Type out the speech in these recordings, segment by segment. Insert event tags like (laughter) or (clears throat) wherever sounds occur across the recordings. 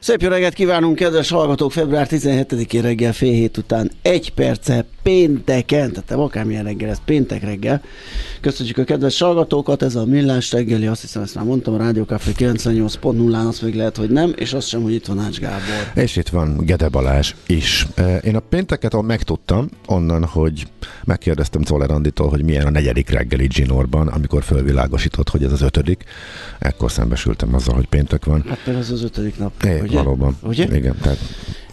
Szép jó reggelt kívánunk, kedves hallgatók! Február 17-én reggel fél hét után egy perce pénteken, tehát nem akármilyen reggel, ez péntek reggel. Köszönjük a kedves hallgatókat, ez a millás reggeli, azt hiszem ezt már mondtam, a Rádió Café 98.0-án, azt még lehet, hogy nem, és azt sem, hogy itt van Ács Gábor. És itt van Gede Balázs is. Én a pénteket megtudtam onnan, hogy megkérdeztem Czoller Anditól, hogy milyen a negyedik reggeli Ginorban, amikor fölvilágosított, hogy ez az ötödik. Ekkor szembesültem azzal, hogy péntek van. Hát például az az ötödik nap. É, ugye? Valóban. Ugye? Igen, tehát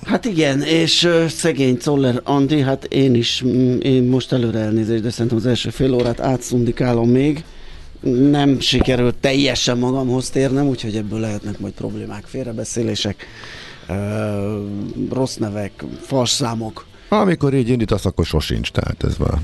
Hát igen, és uh, szegény Czoller Andi, hát én is, én most előre elnézést, de szerintem az első fél órát átszundikálom még. Nem sikerült teljesen magamhoz térnem, úgyhogy ebből lehetnek majd problémák, félrebeszélések, uh, rossz nevek, falszámok. Amikor így indítasz, akkor sosincs, tehát ez van.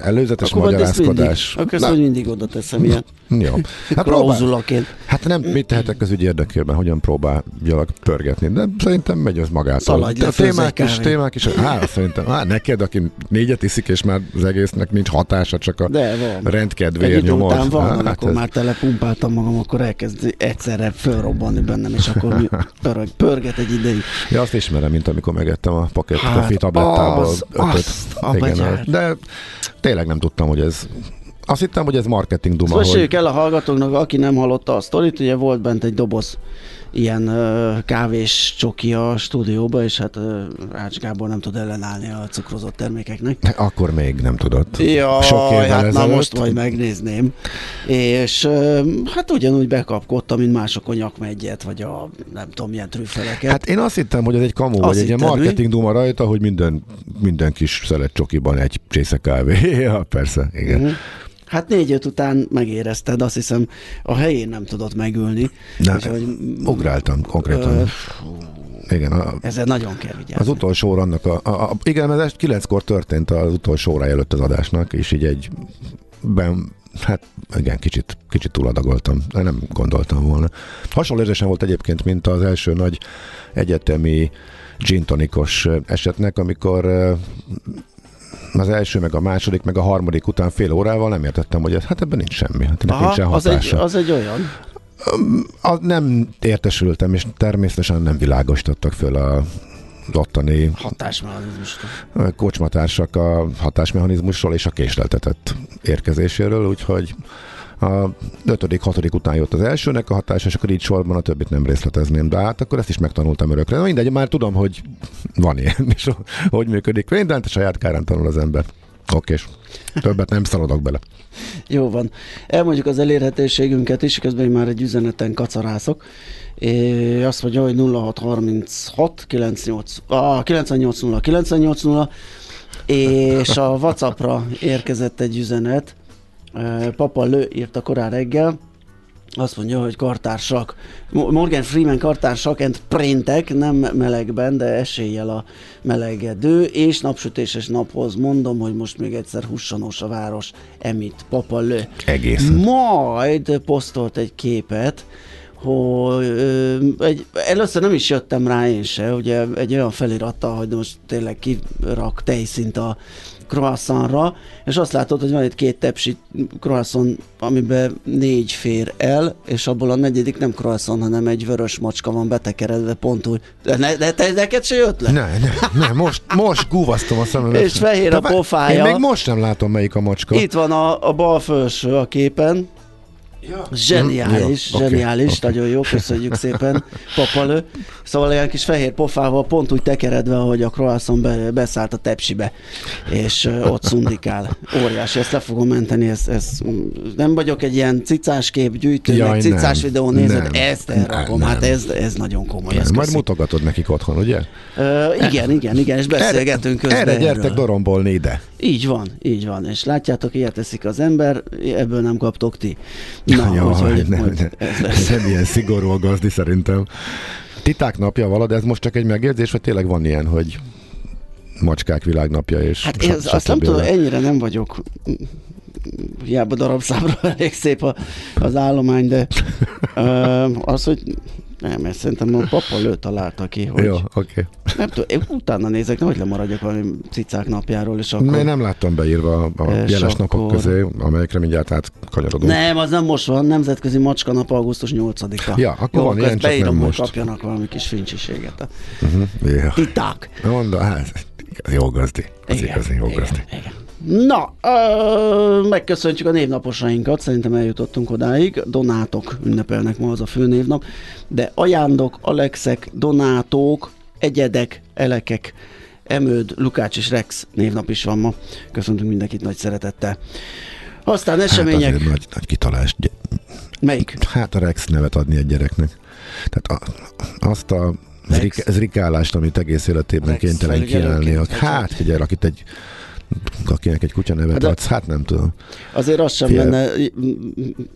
Előzetes akkor magyarázkodás. Akkor ezt mindig oda teszem ilyen. Jó. Hát, próbál, hát nem mit tehetek az ügy érdekében, hogyan próbáljak pörgetni, de szerintem megy az magától. Szaladj a témák is, témák is, hát szerintem, hát neked, aki négyet iszik, és már az egésznek nincs hatása, csak a de van. rendkedvéért nyomod. után van, hát amikor ez... már telepumpáltam magam, akkor elkezd egyszerre fölrobbanni bennem, és akkor pörög, pörget egy ideig. Ja, azt ismerem, mint amikor megettem a paket hát, kofi tablettából az, ötöt. Azt, Igen, de tényleg nem tudtam, hogy ez azt hittem, hogy ez marketing duma. Szóval hogy... el a hallgatóknak, aki nem hallotta a sztorit, ugye volt bent egy doboz ilyen kávés csoki a stúdióba, és hát Ács Gábor nem tud ellenállni a cukrozott termékeknek. Akkor még nem tudott. Ja, Sok hát ezelőtt. már most majd megnézném. És hát ugyanúgy bekapkodtam, mint mások a nyakmegyet, vagy a nem tudom milyen trüffeleket. Hát én azt hittem, hogy ez egy kamu, azt vagy egy ilyen marketing duma rajta, hogy minden, minden kis szelet csokiban egy csésze kávé. (laughs) ja, persze, igen. Uh-huh. Hát négy-öt után megérezted, azt hiszem a helyén nem tudott megülni. De hogy, ugráltam konkrétan. Ö, igen. A, ezzel nagyon kell vigyázni. Az utolsó annak a, a, a igen, ez kilenckor történt az utolsó óra előtt az adásnak, és így egy ben, hát igen, kicsit, kicsit túladagoltam, de nem gondoltam volna. Hasonló érzésem volt egyébként, mint az első nagy egyetemi gin esetnek, amikor az első, meg a második, meg a harmadik után fél órával nem értettem, hogy ez, hát ebben nincs semmi. Hát Aha, nincsen hatása. Az egy, az egy olyan? A, nem értesültem, és természetesen nem világosítottak föl a ottani kocsmatársak a hatásmechanizmusról és a késleltetett érkezéséről, úgyhogy a ötödik, hatodik után jött az elsőnek a hatás, és akkor így sorban a többit nem részletezném, de hát akkor ezt is megtanultam örökre. Na mindegy, már tudom, hogy van ilyen, és hogy működik. Mindent a saját kárán tanul az ember. Oké, többet nem szaladok bele. Jó van. Elmondjuk az elérhetőségünket is, közben már egy üzeneten kacarászok. É, azt mondja, hogy 0636 98, ah, 980 980 és a Whatsappra érkezett egy üzenet, Papa Lő írta korán reggel, Azt mondja, hogy kartársak, Morgan Freeman kartársak and printek, nem melegben, de eséllyel a melegedő, és napsütéses naphoz mondom, hogy most még egyszer hussanos a város, Emit Papalő. Egész. Majd posztolt egy képet, hogy egy, először nem is jöttem rá én se, ugye egy olyan feliratta, hogy most tényleg kirak tejszint a croissantra, és azt látod, hogy van itt két tepsi croissant, amiben négy fér el, és abból a negyedik nem croissant, hanem egy vörös macska van betekeredve pont úgy. De, ne, de te, neked se jött le? Ne, ne, ne most, most gúvasztom a szemem. És fehér a pofája. Én még most nem látom, melyik a macska. Itt van a, a bal felső a képen, Ja. Zseniális, mm, zseniális, okay, nagyon jó, köszönjük szépen, papalő. Szóval ilyen kis fehér pofával pont úgy tekeredve, ahogy a croissant be, beszállt a tepsibe, és ott szundikál. Óriási, ezt le fogom menteni, ez, ez, nem vagyok egy ilyen cicás kép gyűjtő, Jaj, meg cicás nem, videó nézőt, ezt elrakom, nem, hát ez, ez nagyon komoly. Ez Majd mutogatod nekik otthon, ugye? Uh, igen, igen, igen, és beszélgetünk közben. Erre gyertek dorombolni ide. Így van, így van, és látjátok, ilyet teszik az ember, ebből nem kaptok ti. Na, ja, hogy, nem, hogy nem, ilyen szigorú a gazdi szerintem. Titák napja vala, de ez most csak egy megjegyzés, vagy tényleg van ilyen, hogy macskák világnapja és Hát ez, azt nem tudom, ennyire nem vagyok hiába darabszámra (laughs) elég szép a, az állomány, de az, hogy nem, ezt szerintem a papa lő találta ki, hogy... Jó, oké. Okay. Nem tudom, én utána nézek, hogy lemaradjak valami cicák napjáról, és akkor... Én nem láttam beírva a jeles napok akkor... közé, amelyekre mindjárt átkanyarodunk. Nem, az nem most van, Nemzetközi Macska Nap augusztus 8-a. Ja, akkor Jó, van ilyen, csak beírom, nem most. kapjanak valami kis fincsiséget. Uh-huh, yeah. Titák. Mondom, hát, jó gazdi. Az igen, igazi jó gazdi. Igen, igen. Na, ö, megköszöntjük a névnaposainkat, szerintem eljutottunk odáig. Donátok ünnepelnek ma az a főnévnap, de ajándok, Alexek, Donátók, Egyedek, Elekek, Emőd, Lukács és Rex névnap is van ma. Köszöntünk mindenkit nagy szeretettel. Aztán események... Hát nagy, nagy kitalás. Melyik? Hát a Rex nevet adni egy gyereknek. Tehát a, azt a zrikálást, amit egész életében Rex kénytelen kiállni. Hát figyelj, akit egy akinek egy kutya nevet hát adsz, hát nem tudom. Azért az sem Fiel... lenne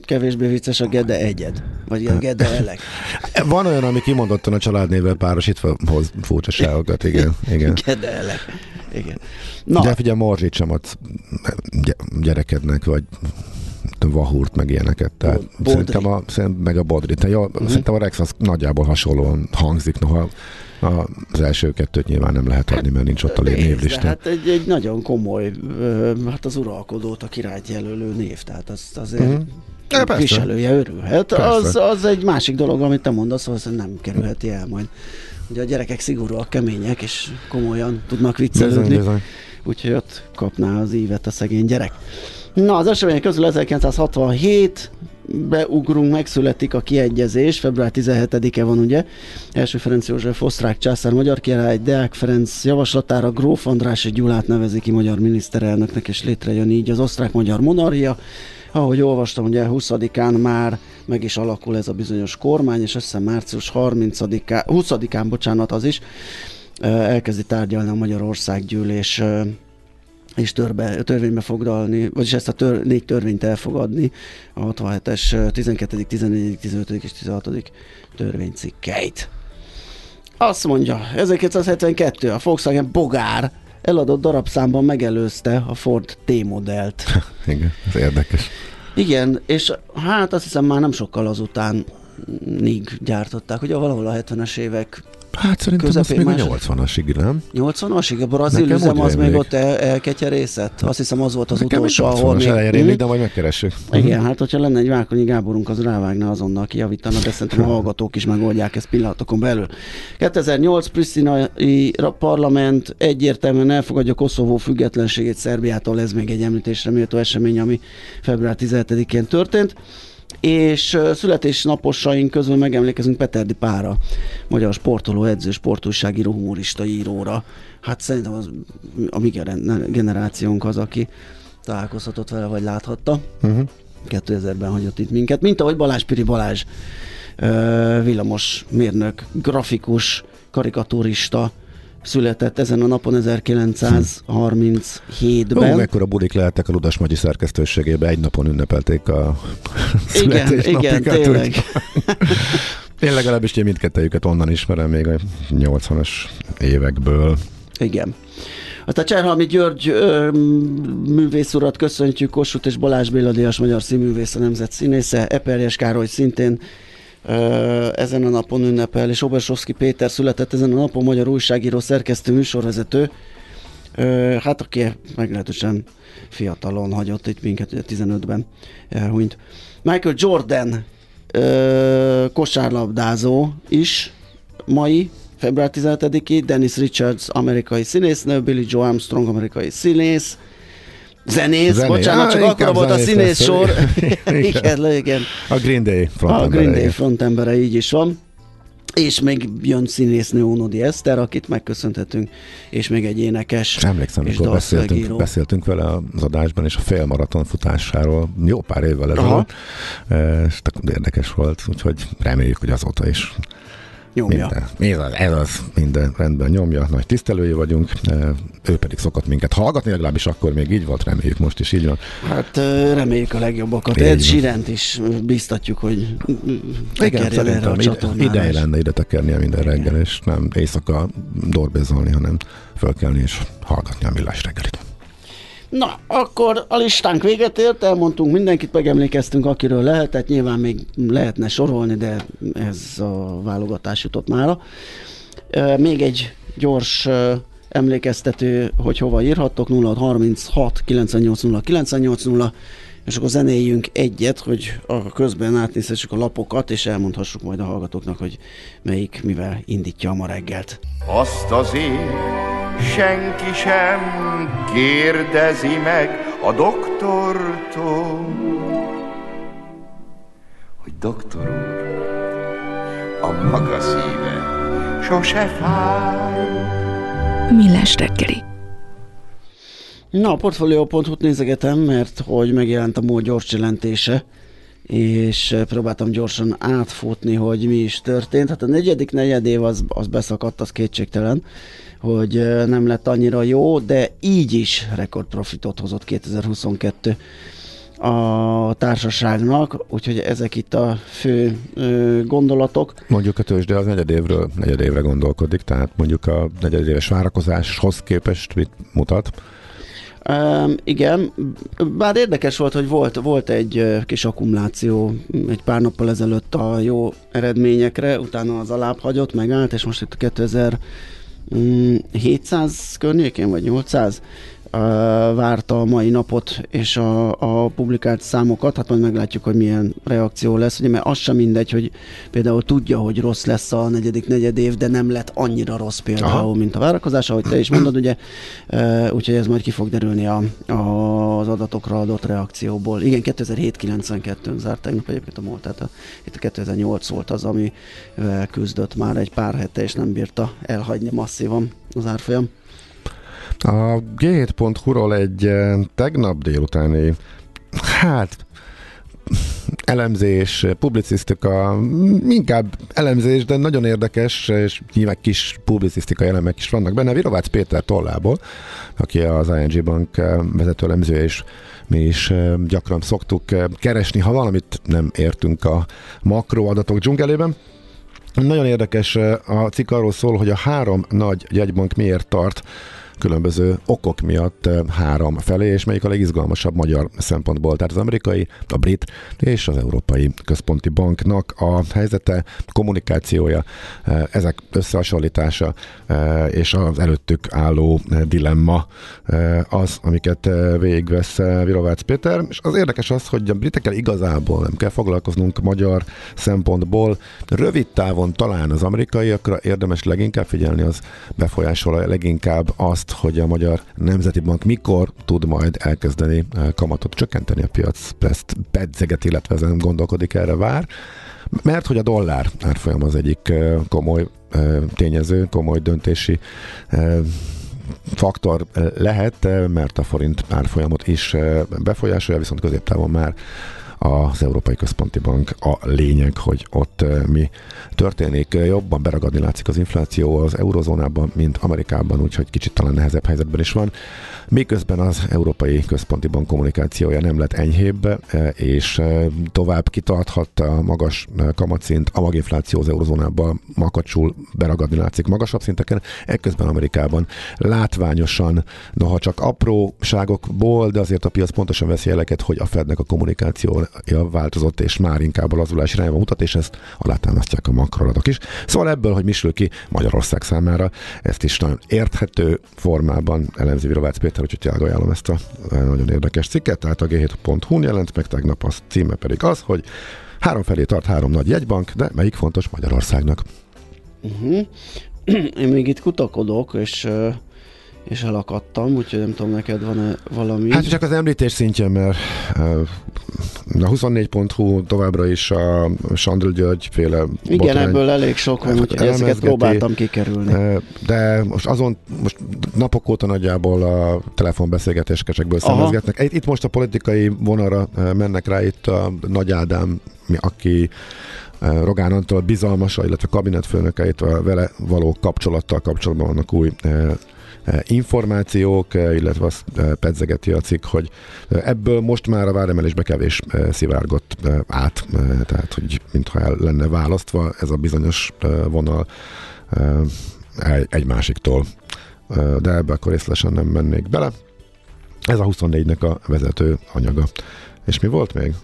kevésbé vicces a Gede egyed, vagy a Gede elek. (laughs) Van olyan, ami kimondottan a családnével párosítva hoz furcsaságokat, igen. igen. Gede elek. Igen. Na. De figyelj, morzsit sem adsz gyerekednek, vagy vahúrt, meg ilyeneket. Tehát Bodri. szerintem a, szerintem meg a bodri. Tehát jó, uh-huh. Szerintem a Rex az nagyjából hasonlóan hangzik, noha az első kettőt nyilván nem lehet adni, mert nincs ott a névlista. Hát egy, egy nagyon komoly, hát az uralkodót, a királyt jelölő név, tehát az azért uh-huh. Ja, viselője örülhet. Az, az egy másik dolog, amit te mondasz, az nem kerülheti el majd. Ugye a gyerekek szigorúak, kemények, és komolyan tudnak viccelődni. Bizony, bizony. Úgyhogy ott kapná az ívet a szegény gyerek. Na, az események közül 1967, beugrunk, megszületik a kiegyezés, február 17-e van ugye, első Ferenc József osztrák császár magyar király, Deák Ferenc javaslatára Gróf András Gyulát nevezi ki magyar miniszterelnöknek, és létrejön így az osztrák-magyar monarchia. Ahogy olvastam, ugye 20-án már meg is alakul ez a bizonyos kormány, és össze március 30-án, 20-án, bocsánat, az is, elkezdi tárgyalni a Magyarország gyűlés és törbe, törvénybe foglalni, vagyis ezt a tör, négy törvényt elfogadni, a 67-es 12., 14., 15. és 16. törvénycikkeit. Azt mondja, 1972 a Volkswagen Bogár eladott darabszámban megelőzte a Ford T-modellt. (laughs) Igen, ez érdekes. Igen, és hát azt hiszem már nem sokkal azután nig gyártották, ugye valahol a 70-es évek Hát szerintem az még a 80-asig, nem? 80-asig? A brazil üzem az még ott el, elketyerészett? Azt hiszem az volt az Nekem utolsó, ahol még... Elején, de majd megkeressük. Igen, hát hogyha lenne egy Vákonyi Gáborunk, az rávágna azonnal kijavítana, de szerintem a (laughs) hallgatók is megoldják ezt pillanatokon belül. 2008 Pristinai parlament egyértelműen elfogadja Koszovó függetlenségét Szerbiától, ez még egy említésre méltó esemény, ami február 17-én történt és születésnaposaink közül megemlékezünk Peterdi Pára, magyar sportoló, edző, sportújságíró, humorista íróra. Hát szerintem az, a mi generációnk az, aki találkozhatott vele, vagy láthatta. Uh-huh. 2000-ben hagyott itt minket, mint ahogy Balázs Piri Balázs, villamos mérnök, grafikus, karikaturista, született ezen a napon 1937-ben. Ó, mekkora budik lehettek a Ludas Magyi szerkesztőségében, egy napon ünnepelték a Igen, igen, tényleg. (laughs) Én legalábbis én mindkettőjüket onnan ismerem még a 80-as évekből. Igen. a Cserhalmi György ö, művész urat köszöntjük, Kossuth és Balázs Béla Díjas magyar színművész, a nemzet színésze, Eperjes Károly szintén ezen a napon ünnepel, és Obersovszki Péter született ezen a napon, magyar újságíró, szerkesztő, műsorvezető, hát aki meglehetősen fiatalon hagyott itt minket, 15-ben elhunyt. Michael Jordan kosárlabdázó is mai, február 17-i, Dennis Richards amerikai színésznő, Billy Joe Armstrong amerikai színész, zenész, zenész. bocsánat, csak akkor volt a színész sor. (laughs) igen, igen. A Green Day frontembere. A Green Day frontembere, így is van. És még jön színésznő Ónodi Eszter, akit megköszönhetünk, és még egy énekes. Emlékszem, amikor beszéltünk, beszéltünk vele az adásban, és a félmaraton futásáról jó pár évvel ezelőtt, és érdekes volt, úgyhogy reméljük, hogy azóta is nyomja. Minden, ez, az, ez az, minden rendben nyomja, nagy tisztelői vagyunk, ő pedig szokott minket hallgatni, legalábbis akkor még így volt, reméljük most is így van. Hát reméljük a legjobbakat. Ed Sirent is biztatjuk, hogy Igen, szerintem ide, ideje lenne ide tekernie minden reggel, Igen. és nem éjszaka dorbezolni, hanem fölkelni és hallgatni a millás reggelit. Na, akkor a listánk véget ért, elmondtunk mindenkit, megemlékeztünk, akiről lehetett, nyilván még lehetne sorolni, de ez a válogatás jutott mára. Még egy gyors emlékeztető, hogy hova írhattok, 0636 980 980, és akkor zenéljünk egyet, hogy a közben átnézhessük a lapokat, és elmondhassuk majd a hallgatóknak, hogy melyik mivel indítja a ma reggelt. Azt az én senki sem kérdezi meg a doktortól, hogy doktor úr, a maga szíve sose fáj. Millás reggeli. Na, a Portfolio.hu-t nézegetem, mert hogy megjelent a MOL gyors jelentése, és próbáltam gyorsan átfutni, hogy mi is történt. Hát a negyedik negyedév az, az beszakadt, az kétségtelen hogy nem lett annyira jó, de így is rekordprofitot hozott 2022 a társaságnak, úgyhogy ezek itt a fő ö, gondolatok. Mondjuk a tőzsde az negyedévről negyedévre gondolkodik, tehát mondjuk a negyedéves várakozáshoz képest mit mutat? Um, igen, bár érdekes volt, hogy volt, volt egy kis akkumuláció egy pár nappal ezelőtt a jó eredményekre, utána az alább hagyott, megállt, és most itt a 2000 700 környékén, vagy 800 várta a mai napot és a, a publikált számokat, hát majd meglátjuk, hogy milyen reakció lesz, ugye, mert az sem mindegy, hogy például tudja, hogy rossz lesz a negyedik negyed év, de nem lett annyira rossz például, Aha. mint a várakozás, ahogy te is mondod, ugye, úgyhogy ez majd ki fog derülni a, a, az adatokra adott reakcióból. Igen, 2007-92-n zárt tegnap egyébként a MOL, tehát a, itt a 2008 volt az, ami küzdött már egy pár hete, és nem bírta elhagyni masszívan az árfolyam. A g7.hu-ról egy eh, tegnap délutáni, hát elemzés, publicisztika, inkább elemzés, de nagyon érdekes, és nyilván kis publicisztika elemek is vannak benne. Virovácz Péter tollából, aki az ING Bank eh, vezető elemzője, és mi is eh, gyakran szoktuk keresni, ha valamit nem értünk a makroadatok dzsungelében. Nagyon érdekes, a cikk arról szól, hogy a három nagy jegybank miért tart különböző okok miatt eh, három felé, és melyik a legizgalmasabb magyar szempontból. Tehát az amerikai, a brit és az Európai Központi Banknak a helyzete, kommunikációja, eh, ezek összehasonlítása eh, és az előttük álló dilemma az, amiket végigvesz Virovácz Péter. És az érdekes az, hogy a britekkel igazából nem kell foglalkoznunk magyar szempontból. Rövid távon talán az amerikaiakra érdemes leginkább figyelni, az befolyásolja leginkább azt, azt, hogy a Magyar Nemzeti Bank mikor tud majd elkezdeni eh, kamatot csökkenteni a piac, ezt pedzeget, illetve ezen gondolkodik, erre vár. Mert hogy a dollár árfolyam az egyik eh, komoly eh, tényező, komoly döntési faktor lehet, mert a forint árfolyamot is befolyásolja, viszont középtávon már az Európai Központi Bank a lényeg, hogy ott mi történik. Jobban beragadni látszik az infláció az eurozónában, mint Amerikában, úgyhogy kicsit talán nehezebb helyzetben is van. Miközben az Európai Központi Bank kommunikációja nem lett enyhébb, és tovább kitarthatta a magas kamatszint, a maginfláció az eurozónában makacsul beragadni látszik magasabb szinteken, ekközben Amerikában látványosan, noha csak apróságokból, de azért a piac pontosan veszi jeleket, hogy a Fednek a kommunikációja változott, és már inkább a lazulás irányba mutat, és ezt alátámasztják a makroadatok is. Szóval ebből, hogy mi ki Magyarország számára, ezt is nagyon érthető formában elemzi Virovácz Péter, úgyhogy ajánlom ezt a nagyon érdekes cikket, tehát a g7.hu jelent meg tegnap, az címe pedig az, hogy három felé tart három nagy jegybank, de melyik fontos Magyarországnak? Uh-huh. (clears throat) Én még itt kutakodok, és és elakadtam, úgyhogy nem tudom, neked van-e valami. Hát csak az említés szintjén, mert a 24.hu továbbra is a Sandr György féle Igen, botrány, ebből elég sok van, úgyhogy ezeket próbáltam kikerülni. De most azon, most napok óta nagyjából a telefonbeszélgetésekből szemezgetnek. Itt most a politikai vonalra mennek rá, itt a Nagy Ádám, aki Rogán Antal bizalmasa, illetve kabinetfőnökeit vele való kapcsolattal kapcsolatban vannak új információk, illetve azt pedzegeti a cikk, hogy ebből most már a váremelésbe kevés szivárgott át, tehát hogy mintha el lenne választva ez a bizonyos vonal egy másiktól. De ebbe akkor részletesen nem mennék bele. Ez a 24-nek a vezető anyaga. És mi volt még?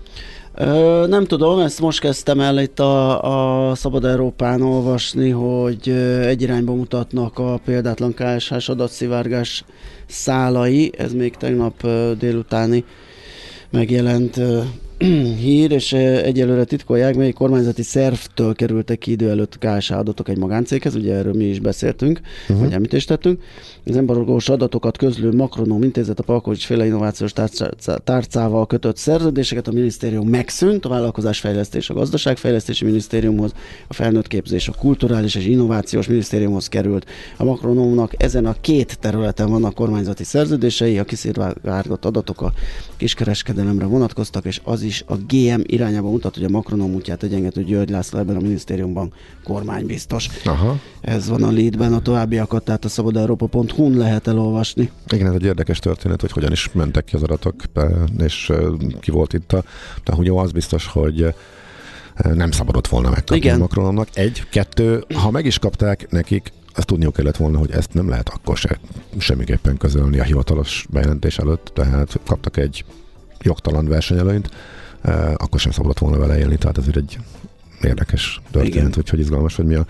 Ö, nem tudom, ezt most kezdtem el itt a, a Szabad Európán olvasni, hogy egy irányba mutatnak a példátlan KSH-s adatszivárgás szálai, ez még tegnap délutáni megjelent (clears throat) hír, és egyelőre titkolják, melyik kormányzati szervtől kerültek ki idő előtt KSH adatok egy magáncéghez, ugye erről mi is beszéltünk, uh-huh. vagy említést tettünk. Az embargós adatokat közlő Makronom intézet a Palkovics féle innovációs tárcával kötött szerződéseket a minisztérium megszűnt, a vállalkozásfejlesztés a gazdaságfejlesztési minisztériumhoz, a felnőtt képzés a kulturális és innovációs minisztériumhoz került. A Makronomnak ezen a két területen vannak kormányzati szerződései, a kiszivárgott adatok a kiskereskedelemre vonatkoztak, és az is a GM irányába mutat, hogy a Makronom útját egyengető György László ebben a minisztériumban kormánybiztos. Aha. Ez van a leadben, a továbbiakat, tehát a szabadeurópa.hu-n lehet elolvasni. Igen, ez egy érdekes történet, hogy hogyan is mentek ki az adatok, és ki volt itt a... De ugye az biztos, hogy nem szabadott volna megkapni Igen. Macronnak. Egy, kettő, ha meg is kapták nekik, azt tudniuk kellett volna, hogy ezt nem lehet akkor se semmiképpen közölni a hivatalos bejelentés előtt, tehát kaptak egy jogtalan versenyelőnyt, akkor sem szabadott volna vele élni, tehát ez egy érdekes történet, hogy, hogy izgalmas, hogy mi a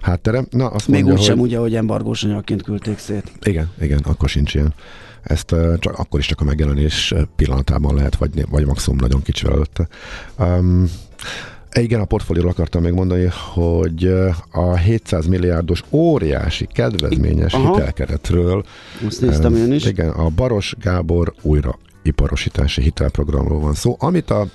háttere. Na, azt Még úgy hogy... sem ugye, hogy embargós anyagként küldték szét. Igen, igen, akkor sincs ilyen. Ezt csak, akkor is csak a megjelenés pillanatában lehet, vagy, vagy maximum nagyon kicsivel előtte. Um, igen, a portfólióról akartam még mondani, hogy a 700 milliárdos óriási kedvezményes Aha. hitelkeretről. Azt néztem én is. Igen, a Baros Gábor újra iparosítási hitelprogramról van szó, amit a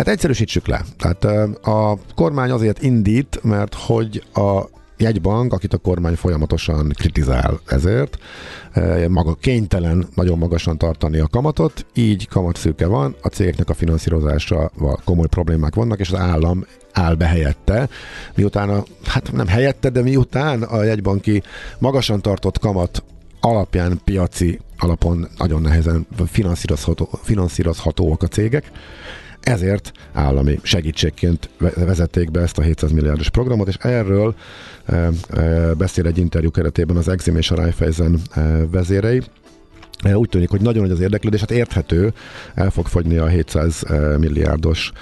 Hát egyszerűsítsük le. Tehát a kormány azért indít, mert hogy a jegybank, akit a kormány folyamatosan kritizál ezért, maga kénytelen nagyon magasan tartani a kamatot, így kamatszűke van, a cégeknek a finanszírozásával komoly problémák vannak, és az állam áll be helyette, miután a, hát nem helyette, de miután a jegybanki magasan tartott kamat alapján piaci alapon nagyon nehezen finanszírozható, finanszírozhatóak a cégek, ezért állami segítségként vezették be ezt a 700 milliárdos programot, és erről e, e, beszél egy interjú keretében az Exim és a Raiffeisen e, vezérei. Úgy tűnik, hogy nagyon nagy az érdeklődés, hát érthető, el fog fogyni a 700 milliárdos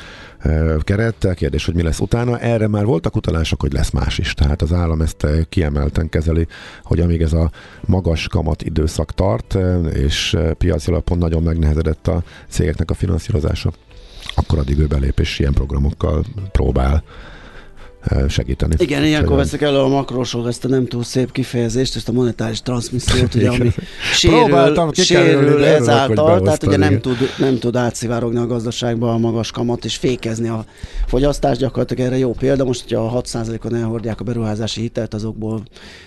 kerettel, kérdés, hogy mi lesz utána. Erre már voltak utalások, hogy lesz más is. Tehát az állam ezt kiemelten kezeli, hogy amíg ez a magas kamat időszak tart, és piaci alapon nagyon megnehezedett a cégeknek a finanszírozása, akkor addig ő belép és ilyen programokkal próbál segíteni. Igen, ilyenkor veszik elő a makrósok ezt a nem túl szép kifejezést, ezt a monetáris transmissziót, ugye, (laughs) ami sérül, sérül ezáltal, tehát ugye nem tud, nem tud átszivárogni a gazdaságba a magas kamat, és fékezni a fogyasztást, gyakorlatilag erre jó példa. Most, hogyha a 6%-on elhordják a beruházási hitelt, azokból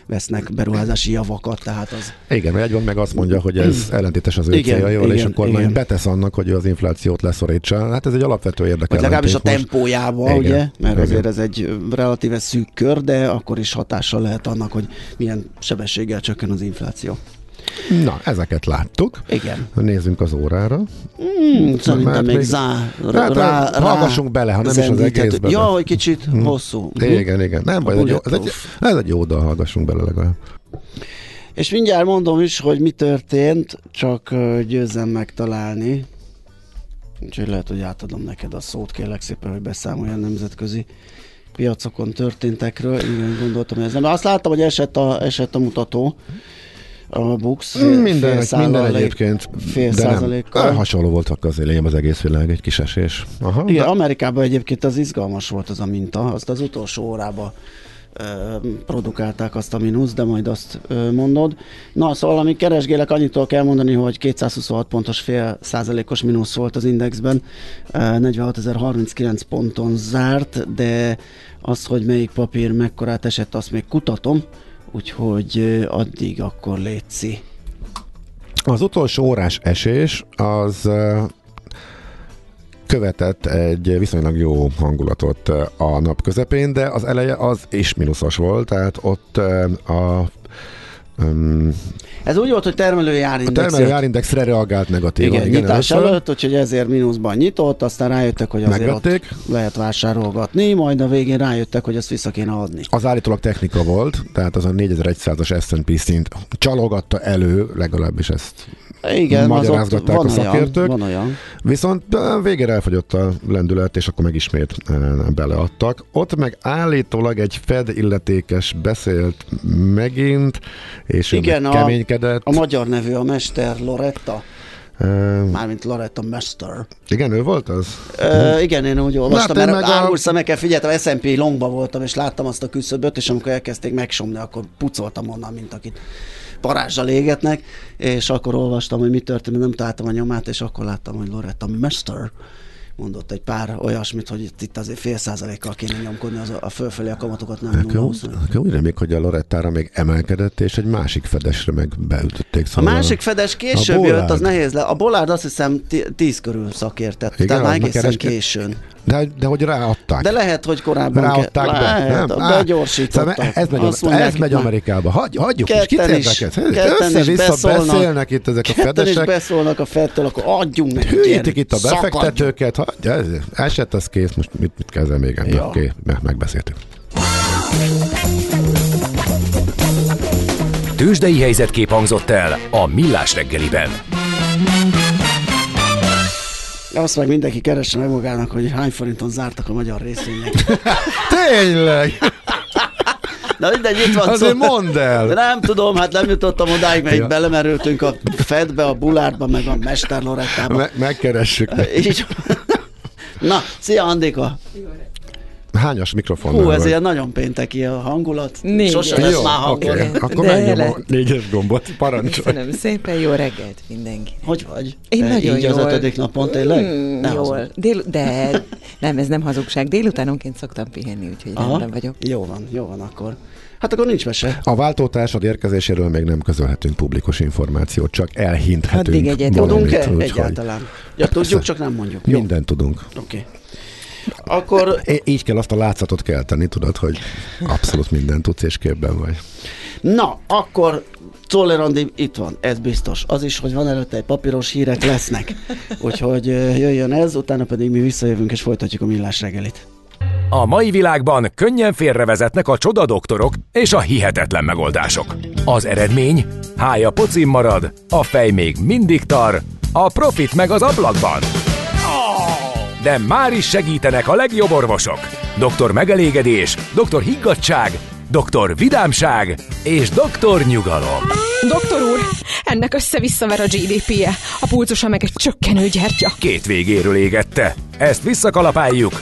vesznek beruházási javakat, tehát az... Igen, egy van meg azt mondja, hogy ez (clears throat) ellentétes az ő igen, céljaival, igen, és a kormány igen. betesz annak, hogy az inflációt leszorítsa. Hát ez egy alapvető. Vagy legalábbis a tempójában, ugye? Mert igen. azért ez egy relatíve szűk kör, de akkor is hatással lehet annak, hogy milyen sebességgel csökken az infláció. Na, ezeket láttuk. Igen. Nézzünk az órára. Mm, szerintem még, még zá... Hát, rá, rá, hallgassunk bele, ha nem is az egészben. Ja, hogy kicsit hmm. hosszú. Igen, igen. Nem baj, ez, egy, ez, egy, ez egy jó dal, hallgassunk bele legalább. És mindjárt mondom is, hogy mi történt, csak győzzem megtalálni. Úgyhogy lehet, hogy átadom neked a szót, kérlek szépen, hogy beszámolj a nemzetközi piacokon történtekről. Igen, gondoltam, hogy ez nem. Azt láttam, hogy esett a, esett a mutató a Bux. Minden, minden egyébként, fél de nem, hasonló voltak az élén az egész világ, egy kis esés. Aha, Igen, de... Amerikában egyébként az izgalmas volt az a minta, azt az utolsó órában produkálták azt a mínusz, de majd azt mondod. Na, szóval ami keresgélek, annyitól kell mondani, hogy 226 pontos fél százalékos mínusz volt az indexben, 46.039 ponton zárt, de az, hogy melyik papír mekkorát esett, azt még kutatom, úgyhogy addig akkor létszi. Az utolsó órás esés az követett egy viszonylag jó hangulatot a nap közepén, de az eleje az is mínuszos volt, tehát ott a Um, ez úgy volt, hogy termelői árindex. A termelői árindexre reagált negatívan. Igen, igen nyitás először. előtt, úgyhogy ezért mínuszban nyitott, aztán rájöttek, hogy azért Megvették. ott lehet vásárolgatni, majd a végén rájöttek, hogy ezt vissza kéne adni. Az állítólag technika volt, tehát az a 4100-as S&P szint csalogatta elő, legalábbis ezt igen, magyarázgatták a szakértők. Olyan, van olyan. Viszont végére elfogyott a lendület, és akkor meg ismét beleadtak. Ott meg állítólag egy Fed illetékes beszélt megint, és Igen, a, keménykedett. A magyar nevű, a Mester Loretta. Mármint Loretta Mester. Igen, ő volt az? Uh, igen, én úgy olvastam, mert meg árulszam, meg kell figyeltem, a S&P longba voltam, és láttam azt a küszöböt, és amikor elkezdték megsomni, akkor pucoltam onnan, mint akit parázsal égetnek, és akkor olvastam, hogy mi történt, nem találtam a nyomát, és akkor láttam, hogy Loretta Mester mondott egy pár olyasmit, hogy itt, itt azért fél százalékkal kéne nyomkodni az a, a fölfelé a kamatokat, nem Nekem úgy remélik, hogy a Lorettára még emelkedett, és egy másik fedesre meg beütötték. Szóval a másik fedes később jött, az nehéz le. A Bolárd azt hiszem tíz körül szakértett, Igen, tehát már egészen kereske... későn. De, de hogy ráadták. De lehet, hogy korábban ráadták ke- be. Lehet, nem? begyorsítottak. Szóval ez megy, mondják, ez megy Amerikába. Hagy, hagyjuk ketten is, is Össze-vissza beszélnek itt ezek a fedesek. is beszólnak a fettől, akkor adjunk neki. Hülyítik itt a befektetőket. Hagyja, ez, esett az kész, most mit, mit kezdem még? Ja. Oké, okay, megbeszéltük. Tőzsdei helyzetkép hangzott el a Millás reggeliben. Azt meg mindenki keresse meg magának, hogy hány forinton zártak a magyar részvények. (laughs) Tényleg! Na mindegy, itt van Azért szó. mondd el! Nem tudom, hát nem jutottam odáig, mert ja. belemerültünk a Fedbe, a Bulárba, meg a Mester Lorettába. Me- megkeressük. Így. Na, szia Andika! Hányas mikrofon? Hú, ez ilyen nagyon pénteki a hangulat. Négy. Sose lesz már hangol. Okay. Akkor megnyom a négyes gombot, parancsolj. Köszönöm szépen, jó reggelt mindenki. Hogy vagy? Én Te nagyon így jól. az ötödik napon tényleg? Mm, jól. Dél, de nem, ez nem hazugság. Délutánonként szoktam pihenni, úgyhogy Aha. rendben vagyok. Jó van, jó van akkor. Hát akkor nincs mese. A váltótársad érkezéséről még nem közölhetünk publikus információt, csak elhinthetünk. Addig egyet tudunk-e egyáltalán? Ja, tudjuk, csak nem mondjuk. Mindent tudunk. Oké. Okay. Akkor... Így kell azt a látszatot kelteni, tudod, hogy abszolút minden tudsz és képben vagy. Na, akkor Czoller Andi itt van, ez biztos. Az is, hogy van előtte egy papíros hírek lesznek. Úgyhogy jöjjön ez, utána pedig mi visszajövünk és folytatjuk a millás reggelit. A mai világban könnyen félrevezetnek a csoda doktorok és a hihetetlen megoldások. Az eredmény? Hája pocim marad, a fej még mindig tar, a profit meg az ablakban de már is segítenek a legjobb orvosok. Doktor megelégedés, doktor higgadság, doktor vidámság és doktor nyugalom. Doktor úr, ennek össze-visszaver a GDP-je, a pulcosa meg egy csökkenő gyertya. Két végéről égette. Ezt visszakalapáljuk,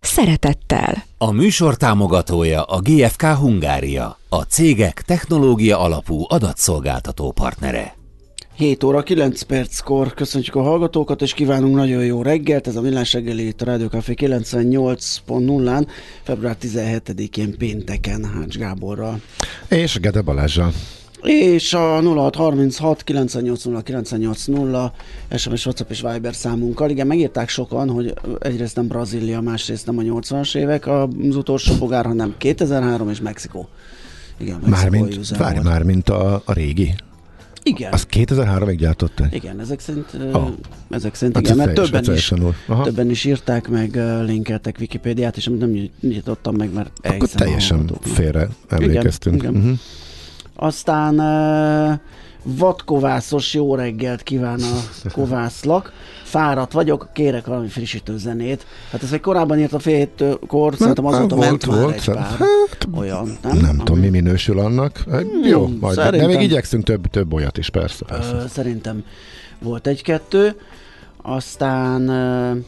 szeretettel. A műsor támogatója a GFK Hungária, a cégek technológia alapú adatszolgáltató partnere. 7 óra 9 perckor köszöntjük a hallgatókat, és kívánunk nagyon jó reggelt. Ez a Millás reggeli itt a Rádió Café 98.0-án, február 17-én pénteken Hács Gáborral. És Gede Balázsral. És a 0636 980 980 SMS, WhatsApp és Viber számunkkal. Igen, megírták sokan, hogy egyrészt nem Brazília, másrészt nem a 80-as évek az utolsó bogár, hanem 2003 és Mexikó. Igen, Mármint, várj már, mint a, a régi. Igen. Azt 2003-ig gyártották? Igen, ezek szerint, oh. ezek szerint hát igen, mert többen is, többen is írták meg, linkeltek Wikipédiát, és amit nem nyitottam meg, mert Akkor teljesen félre emlékeztünk. Igen, igen. Uh-huh. Aztán uh, vadkovászos jó reggelt kíván a (laughs) kovászlak. Fáradt vagyok, kérek valami frissítő zenét. Hát ez egy korábban írt a fél hétkor, szerintem azóta volt, ment volt, már egy pár hát, olyan. Nem, nem tudom, mi minősül annak. Hát, hmm, jó, majd, szerintem, de még igyekszünk több, több olyat is, persze. persze. Ö, szerintem volt egy-kettő. Aztán uh,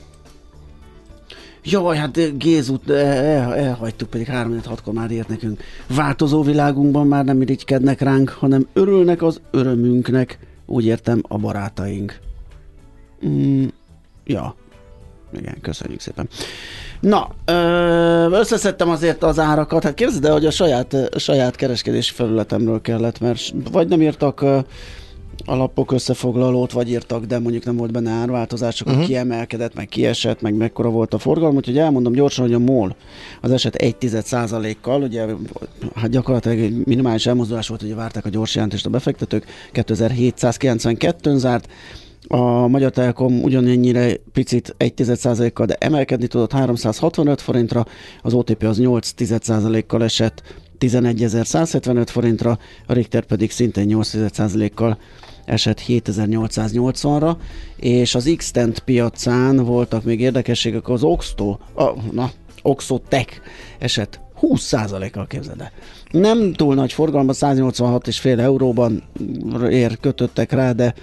Jaj, hát Gézut el, elhagytuk, pedig 3 6 már írt nekünk. Változó világunkban már nem irigykednek ránk, hanem örülnek az örömünknek. Úgy értem a barátaink. Mm, ja, igen, köszönjük szépen. Na, összeszedtem azért az árakat. Hát képzeld el, hogy a saját, saját kereskedési felületemről kellett, mert vagy nem írtak alapok összefoglalót, vagy írtak, de mondjuk nem volt benne árváltozás, csak uh-huh. kiemelkedett, meg kiesett, meg mekkora volt a forgalom, úgyhogy elmondom gyorsan, hogy a MOL az eset 1% kal ugye hát gyakorlatilag egy minimális elmozdulás volt, ugye várták a gyors jelentést a befektetők, 2792-n zárt, a Magyar Telekom ugyanennyire picit 1% kal de emelkedni tudott 365 forintra, az OTP az 8% kal esett 11.175 forintra, a Richter pedig szintén 8% kal esett 7880-ra, és az x piacán voltak még érdekességek, az Oxto, a, na, Oxotech esett 20%-kal képzeld Nem túl nagy forgalomban, 186,5 euróban ér kötöttek rá, de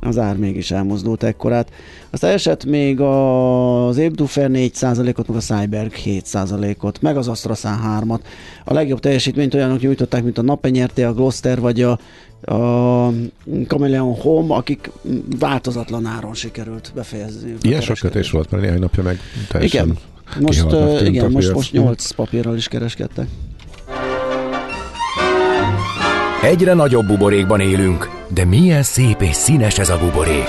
az ár mégis elmozdult ekkorát. Azt esett még az Ébdufer 4%-ot, meg a Cyberg 7%-ot, meg az AstraZan 3-at. A legjobb teljesítményt olyanok nyújtották, mint a Napenyerté, a Gloster vagy a a Chameleon Home, akik változatlan áron sikerült befejezni. Ilyen sok kötés volt, mert néhány napja meg teljesen Igen, most, uh, igen, most, most 8 papírral is kereskedtek. Egyre nagyobb buborékban élünk, de milyen szép és színes ez a buborék.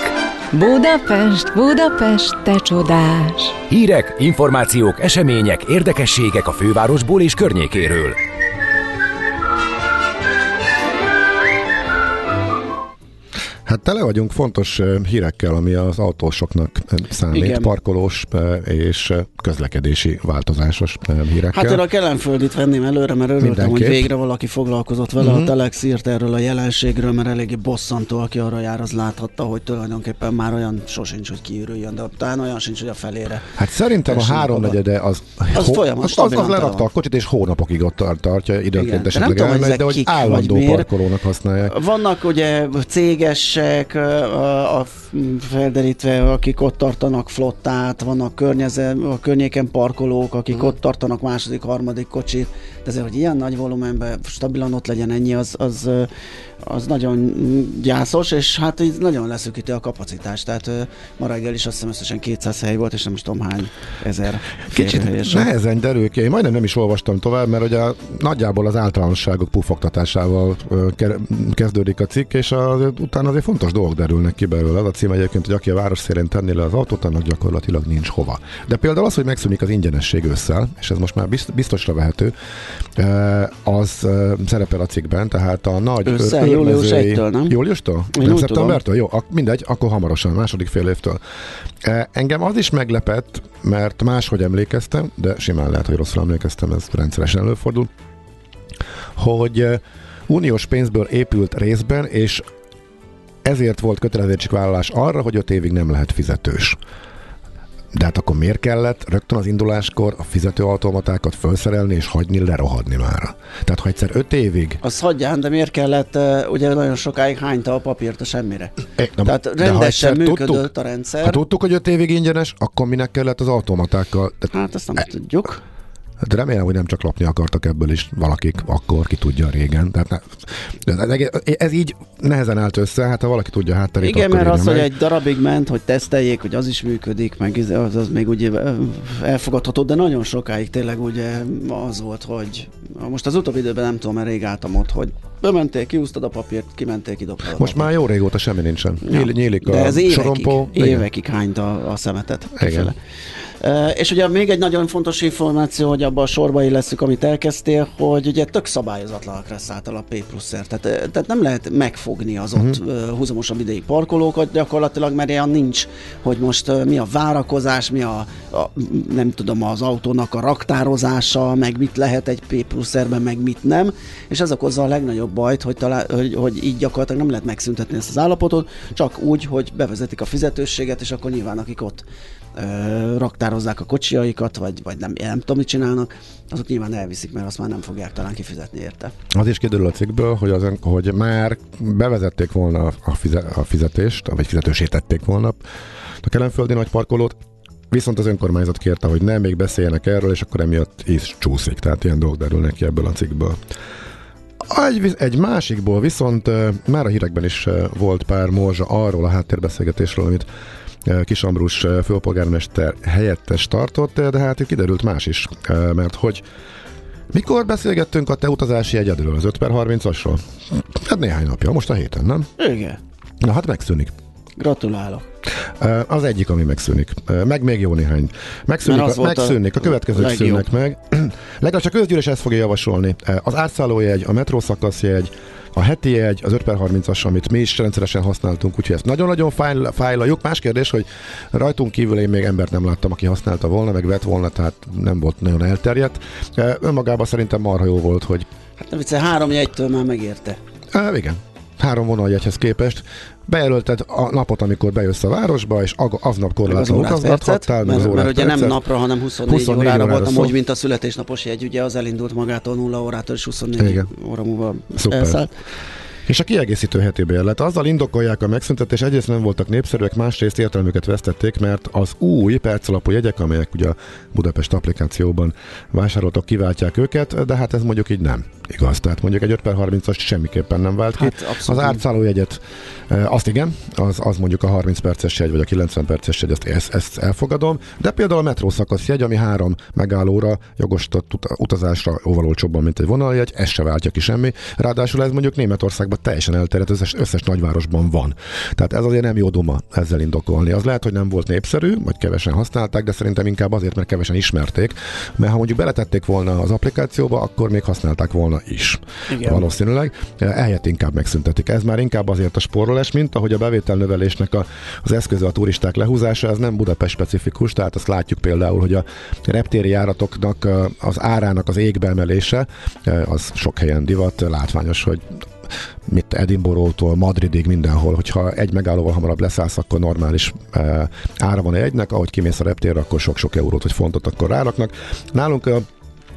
Budapest, Budapest, te csodás! Hírek, információk, események, érdekességek a fővárosból és környékéről. Hát tele vagyunk fontos hírekkel, ami az autósoknak számít, Igen. parkolós és közlekedési változásos hírekkel. Hát én a Kelenföldit venném előre, mert örültem, hogy végre valaki foglalkozott vele. Uh-huh. A Telex írt erről a jelenségről, mert eléggé bosszantó, aki arra jár, az láthatta, hogy tulajdonképpen már olyan sosincs, hogy kiürüljön, de talán olyan sincs, hogy a felére. Hát szerintem a háromnegyede az, az, hó, az, az, az lerakta a kocsit, és hónapokig ott tartja, időnként esetleg elmegy, de hogy állandó parkolónak használják. Vannak ugye céges emberek a, a felderítve, akik ott tartanak flottát, vannak környezet, a környéken parkolók, akik uh-huh. ott tartanak második, harmadik kocsit, de azért, hogy ilyen nagy volumenben stabilan ott legyen ennyi, az, az, az nagyon gyászos, és hát így nagyon leszűkíti a kapacitást. Tehát ma reggel is azt hiszem összesen 200 hely volt, és nem is tudom hány ezer Kicsit nehezen derül ki. Én majdnem nem is olvastam tovább, mert ugye nagyjából az általánosságok pufogtatásával kezdődik a cikk, és az, utána azért fontos dolgok derülnek ki belőle. Az a cím egyébként, hogy aki a város szélén tenni le az autót, annak gyakorlatilag nincs hova. De például az, hogy megszűnik az ingyenesség ősszel, és ez most már biztosra vehető, az szerepel a cikkben, tehát a nagy Ősszel, július 1-től, nem? Júliustól? Én nem szeptembertől? Jó, ak- mindegy, akkor hamarosan, második fél évtől. Engem az is meglepett, mert máshogy emlékeztem, de simán lehet, hogy rosszul emlékeztem, ez rendszeresen előfordul hogy eh, uniós pénzből épült részben, és ezért volt kötelezettségvállalás arra, hogy öt évig nem lehet fizetős. De hát akkor miért kellett rögtön az induláskor a fizetőautomatákat felszerelni és hagyni lerohadni már? Tehát ha egyszer öt évig... Az hagyján, de miért kellett, uh, ugye nagyon sokáig hányta a papírt a semmire? É, na, Tehát rendesen működött tudtuk, a rendszer. Ha tudtuk, hogy öt évig ingyenes, akkor minek kellett az automatákkal? De, Hát ezt nem tudjuk. De remélem, hogy nem csak lapni akartak ebből is valakik akkor, ki tudja régen. Tehát ne, de ez így nehezen állt össze, hát ha valaki tudja hátterét, Igen, akkor mert az, írja hogy meg. egy darabig ment, hogy teszteljék, hogy az is működik, meg ez- az, az még ugye elfogadható, de nagyon sokáig tényleg ugye az volt, hogy most az utóbbi időben nem tudom, mert rég álltam ott, hogy bementél, kiúztad a papírt, kimentél, kidobtad Most már jó régóta semmi nincsen. Nyíl, nyílik De a ez évekig, sorompó. Igen. évekig hányt a, a szemetet. Igen. kifele. E, és ugye még egy nagyon fontos információ, hogy abban a sorba illeszük, amit elkezdtél, hogy ugye tök szabályozatlanak lesz által a P pluszer. Tehát, e, tehát nem lehet megfogni az ott uh-huh. húzamosabb idei parkolókat gyakorlatilag, mert olyan nincs, hogy most mi a várakozás, mi a, a nem tudom, az autónak a raktározása, meg mit lehet egy P pluszerben, meg mit nem. És ez okozza a legnagyobb bajt, hogy, talál, hogy, hogy így gyakorlatilag nem lehet megszüntetni ezt az állapotot, csak úgy, hogy bevezetik a fizetősséget, és akkor nyilván akik ott raktározzák a kocsiaikat, vagy, vagy nem, nem tudom, mit csinálnak, azok nyilván elviszik, mert azt már nem fogják talán kifizetni érte. Az is kiderül a cikkből, hogy, az, hogy már bevezették volna a, fize, a fizetést, vagy fizetősítették volna a kelenföldi nagy parkolót, viszont az önkormányzat kérte, hogy nem, még beszéljenek erről, és akkor emiatt is csúszik. Tehát ilyen dolgok derülnek ki ebből a cikkből. Egy, egy másikból viszont már a hírekben is volt pár morzsa arról a háttérbeszélgetésről, amit Kis Ambrus uh, főpolgármester helyettes tartott, uh, de hát kiderült más is, mert hogy mikor beszélgettünk a te utazási jegyedről, az 5 per 30-asról? Hát néhány napja, most a héten, nem? Igen. Na hát megszűnik. Gratulálok. Az egyik, ami megszűnik. Meg még jó néhány. Megszűnik, a, volt a megszűnik a, következők legjobb. szűnnek meg. (clears throat) Legalább csak a közgyűlés ezt fogja javasolni. Az átszállójegy, a metró szakaszjegy, a heti jegy, az 5 per 30-as, amit mi is rendszeresen használtunk, úgyhogy ezt nagyon-nagyon fájl, fájlaljuk. Más kérdés, hogy rajtunk kívül én még embert nem láttam, aki használta volna, meg vett volna, tehát nem volt nagyon elterjedt. Önmagában szerintem marha jó volt, hogy Hát nem vicce, három jegytől már megérte. Uh, igen. Három vonaljegyhez képest. Bejelölted a napot, amikor bejössz a városba, és aznap korlátlanul utazgathattál, meg az mert, mert ugye nem percet. napra, hanem 24, 24 órára órára volt, szól. amúgy, mint a születésnapos jegy, ugye az elindult magától 0 órától, és 24 Igen. óra múlva Szuper. elszállt. És a kiegészítő heti bérlet. Azzal indokolják a megszüntetés, egyrészt nem voltak népszerűek, másrészt értelmüket vesztették, mert az új percalapú jegyek, amelyek ugye a Budapest applikációban vásároltak, kiváltják őket, de hát ez mondjuk így nem igaz. Tehát mondjuk egy 5 per 30-as semmiképpen nem vált ki. Hát az abszolút nem. átszállójegyet, e, azt igen, az, az mondjuk a 30 perces jegy, vagy a 90 perces jegy, ezt, ezt, ezt elfogadom, de például a metró szakasz jegy, ami három megállóra jogosított ut- utazásra jóval olcsóbban, mint egy vonaljegy, ez se váltja ki semmi. Ráadásul ez mondjuk Németországban teljesen elterjedt, összes, összes nagyvárosban van. Tehát ez azért nem jó duma ezzel indokolni. Az lehet, hogy nem volt népszerű, vagy kevesen használták, de szerintem inkább azért, mert kevesen ismerték, mert ha mondjuk beletették volna az applikációba, akkor még használták volna is. Igen. Valószínűleg. Ehelyett inkább megszüntetik. Ez már inkább azért a spórolás, mint ahogy a bevételnövelésnek a, az eszköze a turisták lehúzása, ez nem Budapest specifikus, tehát azt látjuk például, hogy a reptéri járatoknak az árának az égbe emelése, az sok helyen divat, látványos, hogy mit Edinburgh-tól Madridig mindenhol, hogyha egy megállóval hamarabb leszállsz, akkor normális e, ára van egynek, ahogy kimész a reptérre, akkor sok-sok eurót vagy fontot akkor ráraknak. Nálunk a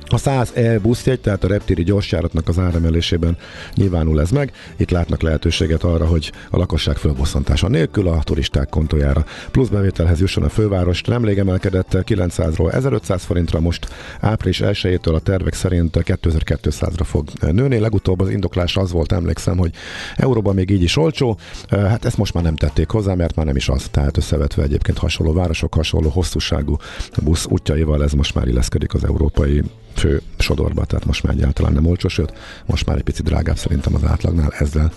a 100 E buszjegy, tehát a reptéri gyorsjáratnak az áremelésében nyilvánul ez meg. Itt látnak lehetőséget arra, hogy a lakosság fölbosszantása nélkül a turisták kontójára plusz bevételhez jusson a főváros. Nemrég emelkedett 900-ról 1500 forintra, most április 1-től a tervek szerint 2200-ra fog nőni. Legutóbb az indoklás az volt, emlékszem, hogy euróban még így is olcsó. Hát ezt most már nem tették hozzá, mert már nem is az. Tehát összevetve egyébként hasonló városok, hasonló hosszúságú busz útjaival ez most már illeszkedik az európai fő sodorba, tehát most már egyáltalán nem olcsó, sőt, most már egy picit drágább szerintem az átlagnál ezzel,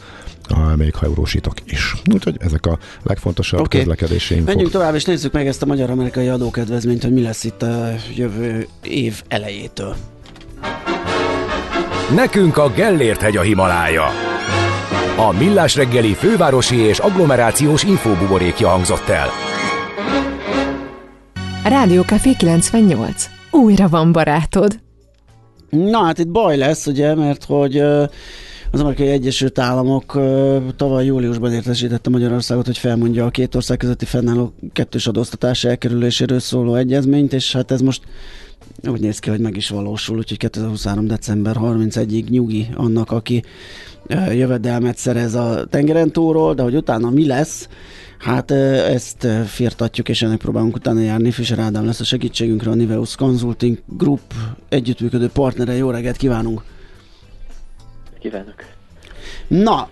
a, még ha eurósítok is. Úgyhogy ezek a legfontosabb okay. közlekedési infok. Menjünk tovább, és nézzük meg ezt a magyar-amerikai adókedvezményt, hogy mi lesz itt a jövő év elejétől. Nekünk a Gellért hegy a Himalája. A Millás reggeli fővárosi és agglomerációs infóbuborékja hangzott el. Rádió Café 98. Újra van barátod. Na hát itt baj lesz, ugye, mert hogy az amerikai Egyesült Államok tavaly júliusban értesítette Magyarországot, hogy felmondja a két ország közötti fennálló kettős adóztatás elkerüléséről szóló egyezményt, és hát ez most úgy néz ki, hogy meg is valósul, úgyhogy 2023. december 31-ig nyugi annak, aki jövedelmet szerez a tengeren túlról, de hogy utána mi lesz, Hát ezt firtatjuk, és ennek próbálunk utána járni. Fischer Ádám lesz a segítségünkre, a Niveus Consulting Group együttműködő partnere. Jó reggelt kívánunk! Kívánok! Na,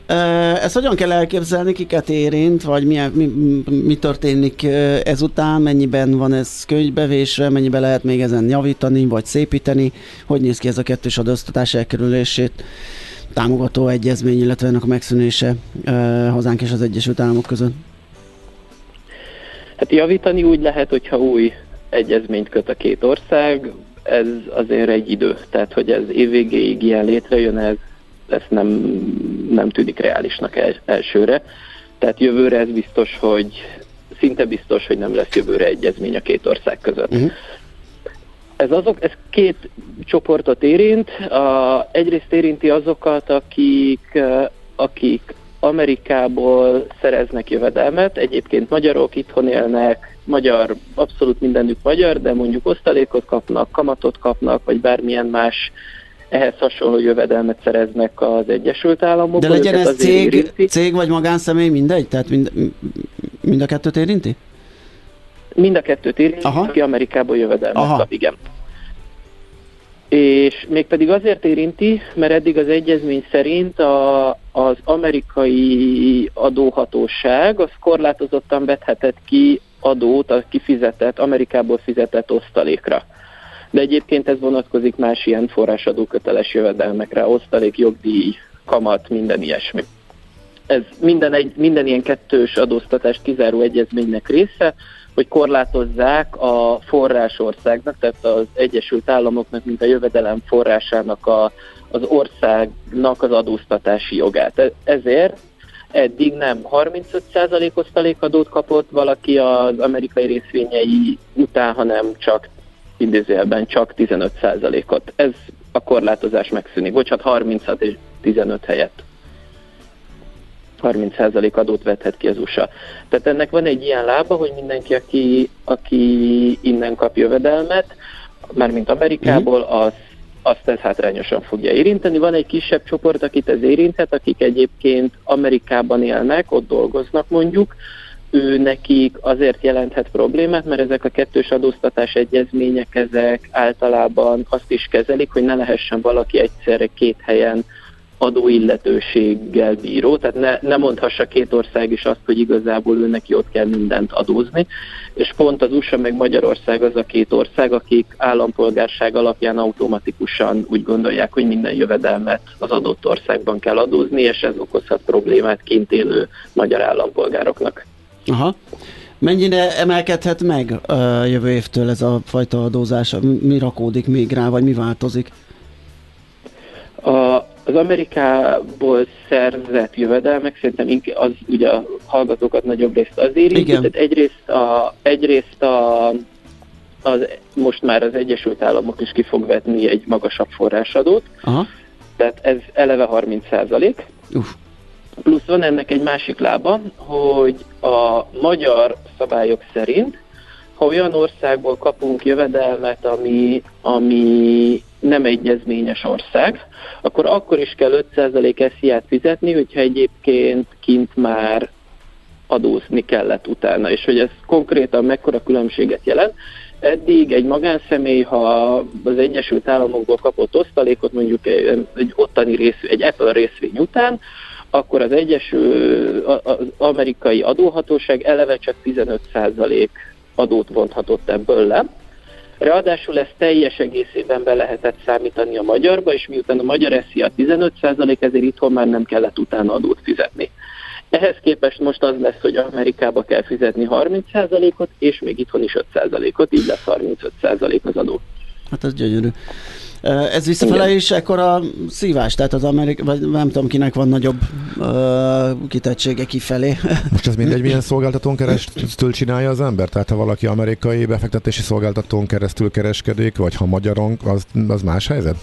ezt hogyan kell elképzelni, kiket érint, vagy mi, mi, mi történik ezután, mennyiben van ez könyvbevésre, mennyiben lehet még ezen javítani, vagy szépíteni, hogy néz ki ez a kettős adóztatás elkerülését támogató egyezmény, illetve ennek a megszűnése hazánk és az Egyesült Államok között? Hát javítani úgy lehet, hogyha új egyezményt köt a két ország, ez azért egy idő. Tehát, hogy ez évvégéig ilyen létrejön, ez, ez nem, nem tűnik reálisnak el, elsőre. Tehát jövőre ez biztos, hogy szinte biztos, hogy nem lesz jövőre egyezmény a két ország között. Uh-huh. Ez, azok, ez két csoportot érint. A, egyrészt érinti azokat, akik, akik Amerikából szereznek jövedelmet, egyébként magyarok itthon élnek, magyar, abszolút mindenük magyar, de mondjuk osztalékot kapnak, kamatot kapnak, vagy bármilyen más ehhez hasonló jövedelmet szereznek az Egyesült Államokból. De legyen ez cég, cég vagy magánszemély, mindegy? Tehát mind, mind a kettőt érinti? Mind a kettőt érinti, Aha. aki Amerikából jövedelmet Aha. kap, igen. És mégpedig azért érinti, mert eddig az egyezmény szerint a, az amerikai adóhatóság az korlátozottan vethetett ki adót a kifizetett, Amerikából fizetett osztalékra. De egyébként ez vonatkozik más ilyen forrásadó köteles jövedelmekre, osztalék, jogdíj, kamat, minden ilyesmi. Ez minden, egy, minden ilyen kettős adóztatást kizáró egyezménynek része, hogy korlátozzák a forrásországnak, tehát az Egyesült Államoknak, mint a jövedelem forrásának a, az országnak az adóztatási jogát. E, ezért eddig nem 35% osztalékadót kapott valaki az amerikai részvényei után, hanem csak idézőjelben csak 15%-ot. Ez a korlátozás megszűnik. Bocsát, 36 és 15 helyett. 30% adót vethet ki az USA. Tehát ennek van egy ilyen lába, hogy mindenki, aki, aki innen kap jövedelmet, mármint Amerikából, mhm. az azt ez hátrányosan fogja érinteni. Van egy kisebb csoport, akit ez érinthet, akik egyébként Amerikában élnek, ott dolgoznak mondjuk, ő nekik azért jelenthet problémát, mert ezek a kettős adóztatás egyezmények, ezek általában azt is kezelik, hogy ne lehessen valaki egyszerre két helyen adóilletőséggel bíró, tehát ne, ne mondhassa két ország is azt, hogy igazából ő neki ott kell mindent adózni, és pont az USA meg Magyarország az a két ország, akik állampolgárság alapján automatikusan úgy gondolják, hogy minden jövedelmet az adott országban kell adózni, és ez okozhat problémát kint élő magyar állampolgároknak. Aha. Mennyire emelkedhet meg uh, jövő évtől ez a fajta adózás? Mi rakódik még rá, vagy mi változik? A, az Amerikából szerzett jövedelmek szerintem az ugye a hallgatókat nagyobb részt az érinti. Tehát egyrészt, a, egyrészt a, az, most már az Egyesült Államok is ki fog vetni egy magasabb forrásadót. Aha. Tehát ez eleve 30 százalék. Plusz van ennek egy másik lába, hogy a magyar szabályok szerint, ha olyan országból kapunk jövedelmet, ami, ami nem egyezményes ország, akkor akkor is kell 5% SZIA-t fizetni, hogyha egyébként kint már adózni kellett utána, és hogy ez konkrétan mekkora különbséget jelent. Eddig egy magánszemély, ha az Egyesült Államokból kapott osztalékot, mondjuk egy ottani rész, egy Apple részvény után, akkor az Egyesült az amerikai adóhatóság eleve csak 15% adót vonthatott ebből le, Ráadásul ezt teljes egészében be lehetett számítani a magyarba, és miután a magyar SZIA 15%, ezért itthon már nem kellett utána adót fizetni. Ehhez képest most az lesz, hogy Amerikába kell fizetni 30%-ot, és még itthon is 5%-ot, így lesz 35% az adó. Hát ez gyönyörű. Ez visszafele is ekkora szívás, tehát az Amerik, vagy nem tudom kinek van nagyobb uh, kitettsége kifelé. (laughs) Most ez mindegy, milyen szolgáltatón keresztül csinálja az ember? Tehát ha valaki amerikai befektetési szolgáltatón keresztül kereskedik, vagy ha magyaron, az, az más helyzet?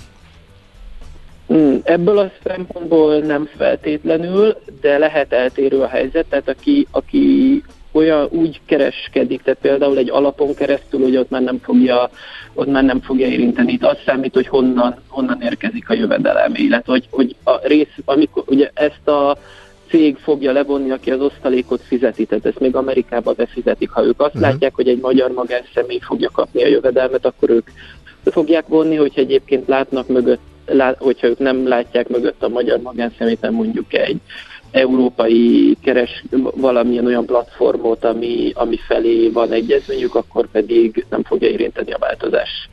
Mm, ebből a szempontból nem feltétlenül, de lehet eltérő a helyzet, tehát aki, aki olyan úgy kereskedik, tehát például egy alapon keresztül, hogy ott már nem fogja, ott már nem fogja érinteni. Itt az számít, hogy honnan, honnan érkezik a jövedelem, illetve hogy, hogy a rész, amikor ugye ezt a cég fogja levonni, aki az osztalékot fizeti, tehát ezt még Amerikába befizetik. Ha ők azt uh-huh. látják, hogy egy magyar magánszemély fogja kapni a jövedelmet, akkor ők fogják vonni, hogyha egyébként látnak mögött, lát, hogyha ők nem látják mögött a magyar magánszemélyt, mondjuk egy európai keres valamilyen olyan platformot, ami, ami felé van egyezményük, akkor pedig nem fogja érinteni a változás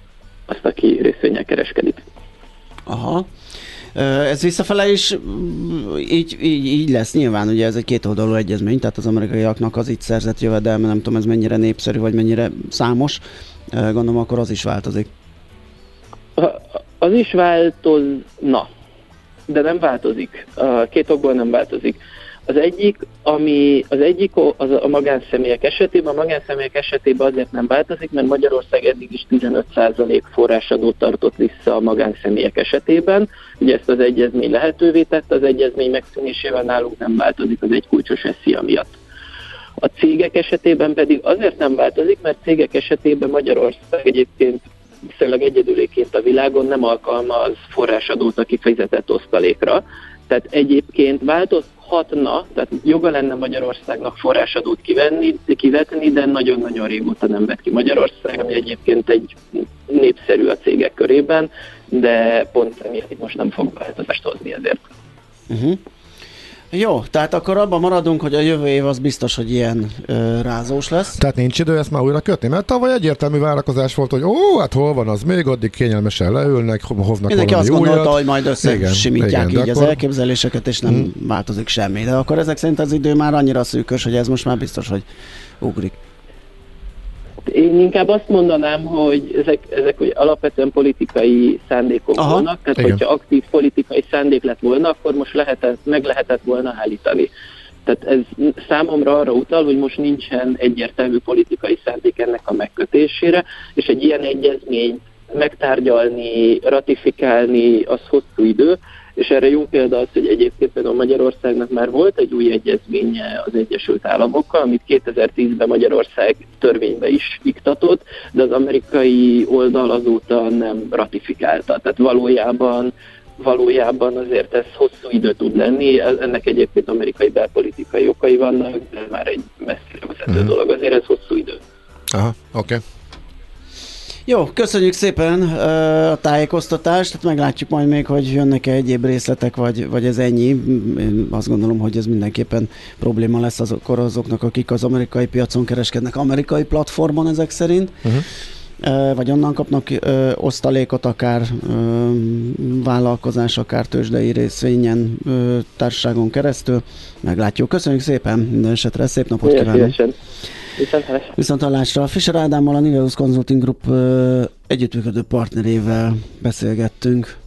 azt, aki részvényel kereskedik. Aha. Ez visszafele is így, így, így lesz nyilván, ugye ez egy kétoldalú egyezmény, tehát az amerikaiaknak az itt szerzett jövedelme, nem tudom ez mennyire népszerű, vagy mennyire számos, gondolom akkor az is változik. Az is változna, de nem változik. Két okból nem változik. Az egyik, ami az egyik az a magánszemélyek esetében, a magánszemélyek esetében azért nem változik, mert Magyarország eddig is 15% forrásadót tartott vissza a magánszemélyek esetében. Ugye ezt az egyezmény lehetővé tette, az egyezmény megszűnésével nálunk nem változik az egy kulcsos eszia miatt. A cégek esetében pedig azért nem változik, mert cégek esetében Magyarország egyébként viszonylag egyedüléként a világon nem alkalmaz forrásadót a kifizetett osztalékra. Tehát egyébként változhatna, tehát joga lenne Magyarországnak forrásadót kivenni, kivetni, de nagyon-nagyon régóta nem vett ki Magyarország, ami egyébként egy népszerű a cégek körében, de pont emiatt most nem fog változást hozni ezért. Uh-huh. Jó, tehát akkor abban maradunk, hogy a jövő év az biztos, hogy ilyen ö, rázós lesz. Tehát nincs idő ezt már újra kötni, mert tavaly egyértelmű várakozás volt, hogy ó, hát hol van az még, addig kényelmesen leülnek, hoznak Mindenki azt gondolta, újat. hogy majd összesimítják így az akkor... elképzeléseket, és nem hmm. változik semmi. De akkor ezek szerint az idő már annyira szűkös, hogy ez most már biztos, hogy ugrik. Én inkább azt mondanám, hogy ezek, ezek hogy alapvetően politikai szándékok Aha, vannak, tehát igen. hogyha aktív politikai szándék lett volna, akkor most lehetett, meg lehetett volna állítani. Tehát ez számomra arra utal, hogy most nincsen egyértelmű politikai szándék ennek a megkötésére, és egy ilyen egyezményt megtárgyalni, ratifikálni, az hosszú idő, és erre jó példa az, hogy egyébként például Magyarországnak már volt egy új egyezménye az Egyesült Államokkal, amit 2010-ben Magyarország törvénybe is iktatott, de az amerikai oldal azóta nem ratifikálta. Tehát valójában valójában azért ez hosszú idő tud lenni, ennek egyébként amerikai belpolitikai okai vannak, de már egy messzire vezető uh-huh. dolog, azért ez hosszú idő. Aha, oké. Okay. Jó, köszönjük szépen a tájékoztatást, tehát meglátjuk majd még, hogy jönnek-e egyéb részletek, vagy, vagy ez ennyi. Én azt gondolom, hogy ez mindenképpen probléma lesz azok, azoknak, akik az amerikai piacon kereskednek, amerikai platformon ezek szerint. Uh-huh. vagy onnan kapnak ö, osztalékot, akár ö, vállalkozás, akár tőzsdei részvényen ö, társaságon keresztül. Meglátjuk. Köszönjük szépen minden esetre, szép napot kívánok! Viszont hallásra. Fischer Ádámmal, a Niveus Consulting Group együttműködő partnerével beszélgettünk.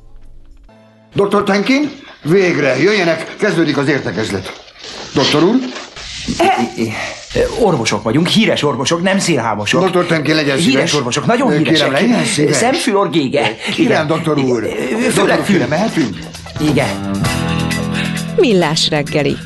Dr. Tenkin, végre, jöjjenek, kezdődik az értekezlet. Doktor úr? E, orvosok vagyunk, híres orvosok, nem szélhámosok. Doktor Tenkin, legyen szíves. Híres orvosok, nagyon híresek. Kérem, legyen szíves. Szemfül, gége. Kérem, doktor úr. Főleg fülre mehetünk? Igen. Millás reggeli.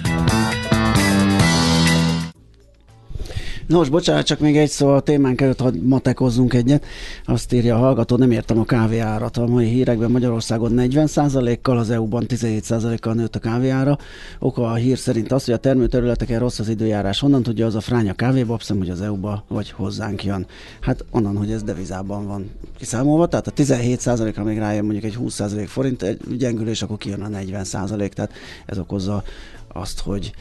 Nos, bocsánat, csak még egy szó a témánk előtt, hogy matekozzunk egyet. Azt írja a hallgató, nem értem a kávéárat. A mai hírekben Magyarországon 40%-kal, az EU-ban 17%-kal nőtt a kávéára. Oka a hír szerint az, hogy a termőterületeken rossz az időjárás. Honnan tudja az a fránya kávébabszem, hogy az EU-ba vagy hozzánk jön? Hát onnan, hogy ez devizában van kiszámolva, tehát a 17%-ra még rájön mondjuk egy 20% forint egy gyengülés, akkor kijön a 40%, tehát ez okozza azt, hogy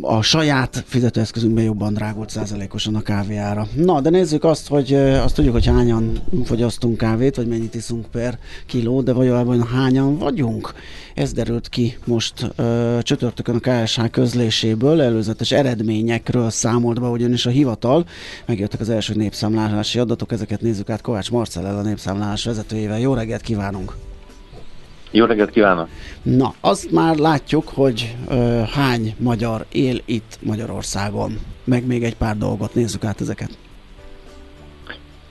a saját fizetőeszközünkben jobban drágult százalékosan a kávéára. Na, de nézzük azt, hogy azt tudjuk, hogy hányan fogyasztunk kávét, vagy mennyit iszunk per kiló, de valójában hányan vagyunk. Ez derült ki most ö, csütörtökön a KSH közléséből, előzetes eredményekről számolt be, ugyanis a hivatal, megjöttek az első népszámlálási adatok, ezeket nézzük át Kovács Marcellel, a népszámlálás vezetőjével. Jó reggelt kívánunk! Jó reggelt kívánok! Na, azt már látjuk, hogy ö, hány magyar él itt Magyarországon. Meg még egy pár dolgot, nézzük át ezeket.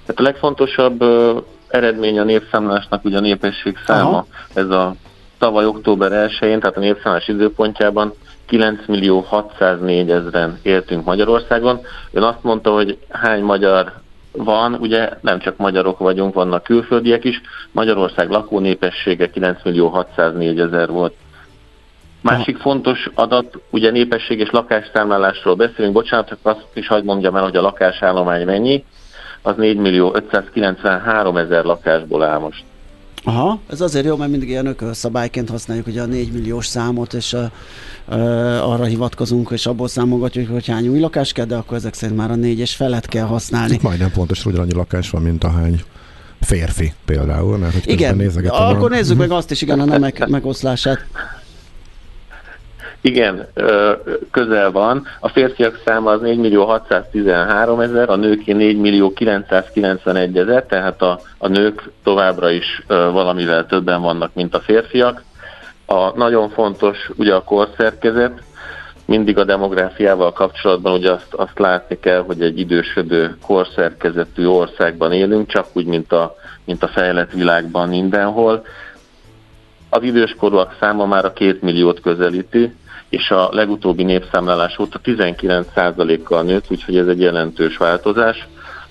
Hát a legfontosabb eredmény a népszámlásnak ugye a népesség száma. Aha. Ez a tavaly október 1-én, tehát a népszámlás időpontjában 9 millió 604 ezeren éltünk Magyarországon. Ön azt mondta, hogy hány magyar van, ugye nem csak magyarok vagyunk, vannak külföldiek is. Magyarország lakónépessége 9 millió 604 ezer volt. Másik fontos adat, ugye népesség és lakásszámlálásról beszélünk, bocsánat, azt is hagyd mondjam el, hogy a lakásállomány mennyi, az 4 millió 593 ezer lakásból áll most. Aha, ez azért jó, mert mindig ilyen ökölszabályként használjuk ugye a 4 milliós számot, és a, a, arra hivatkozunk, és abból számolgatjuk, hogy hány új lakás kell, de akkor ezek szerint már a négyes felet kell használni. Itt majdnem pontos, hogy annyi lakás van, mint ahány férfi például, mert hogy igen, akkor a... nézzük meg azt is, igen, a nemek megoszlását. Igen, közel van. A férfiak száma az 4 millió 613 ezer, a nőké 4 millió 991 ezer, tehát a, a nők továbbra is valamivel többen vannak, mint a férfiak. A nagyon fontos ugye a korszerkezet, mindig a demográfiával kapcsolatban ugye azt, azt látni kell, hogy egy idősödő korszerkezetű országban élünk, csak úgy, mint a, mint a fejlett világban mindenhol. Az időskorúak száma már a két milliót közelíti, és a legutóbbi népszámlálás óta 19%-kal nőtt, úgyhogy ez egy jelentős változás.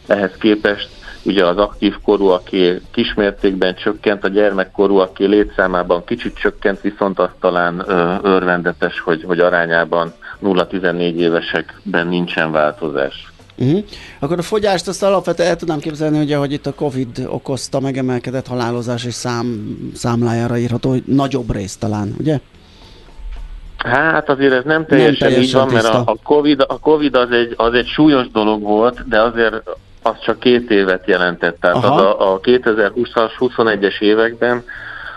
Ehhez képest ugye az aktív korúaké kismértékben csökkent, a gyermekkorúaké létszámában kicsit csökkent, viszont az talán ö, örvendetes, hogy, hogy arányában 0-14 évesekben nincsen változás. Uh-huh. Akkor a fogyást azt alapvetően el tudnám képzelni, hogy ahogy itt a Covid okozta megemelkedett halálozás és szám, számlájára írható, hogy nagyobb rész talán, ugye? Hát azért ez nem teljesen, nem teljesen így van, mert a, a, COVID, a COVID az egy, az egy súlyos dolog volt, de azért az csak két évet jelentett. Tehát az a, a 2020-as, 21-es években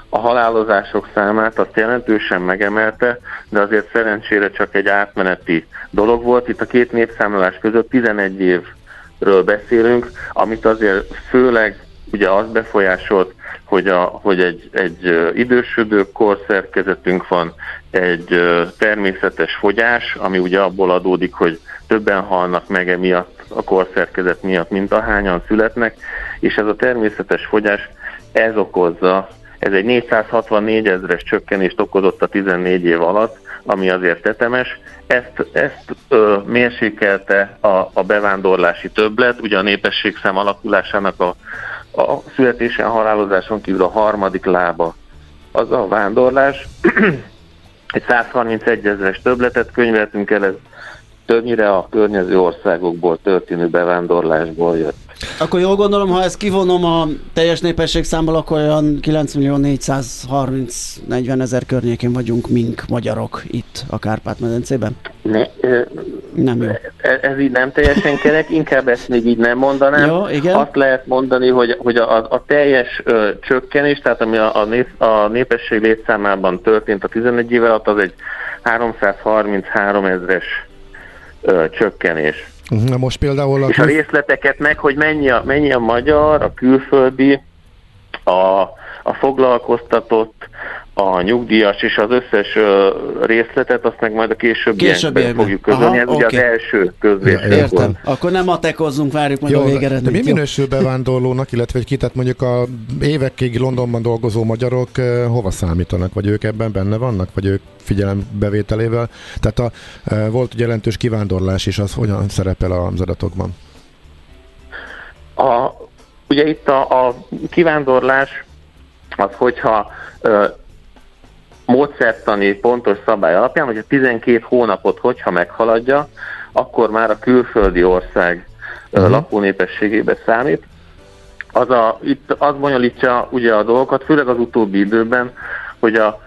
a halálozások számát azt jelentősen megemelte, de azért szerencsére csak egy átmeneti dolog volt. Itt a két népszámlálás között 11 évről beszélünk, amit azért főleg ugye az befolyásolt, hogy, a, hogy egy, egy idősödő korszerkezetünk van, egy természetes fogyás, ami ugye abból adódik, hogy többen halnak meg emiatt a korszerkezet miatt, mint ahányan születnek, és ez a természetes fogyás, ez okozza, ez egy 464 ezeres csökkenést okozott a 14 év alatt, ami azért tetemes. Ezt, ezt ö, mérsékelte a, a bevándorlási többlet, ugye a népességszám alakulásának a a születésen, halálozáson kívül a harmadik lába az a vándorlás. (clears throat) Egy 131 ezeres többletet könyveltünk el, ez többnyire a környező országokból történő bevándorlásból jött. Akkor jól gondolom, ha ezt kivonom a teljes népesség számból, akkor olyan 9 millió 430 40 ezer környékén vagyunk mink magyarok itt a Kárpát-medencében? Ne, e, nem jó. Ez, ez így nem teljesen kerek, inkább ezt még így nem mondanám. Jó, igen. Azt lehet mondani, hogy, hogy a, a teljes ö, csökkenés, tehát ami a, a, nép, a népesség létszámában történt a 11 év alatt, az egy 333 ezres csökkenés. Na most például... A... És a részleteket meg, hogy mennyi a, mennyi a magyar, a külföldi, a, a foglalkoztatott, a nyugdíjas és az összes részletet, azt meg majd a későbbiekben fogjuk közölni. Ez okay. ugye az első közvéség Értem. Akkor nem matekozzunk, várjuk meg Jó, a végeredményt. De mi minősül bevándorlónak, illetve egy tehát mondjuk a évekig Londonban dolgozó magyarok hova számítanak? Vagy ők ebben benne vannak? Vagy ők figyelembevételével? Tehát a, volt egy jelentős kivándorlás, és az hogyan szerepel az adatokban? A, ugye itt a, a kivándorlás az, hogyha módszertani pontos szabály alapján, hogy a 12 hónapot hogyha meghaladja, akkor már a külföldi ország uh-huh. lakónépességébe számít. Az a, itt az bonyolítja ugye a dolgokat, főleg az utóbbi időben, hogy a,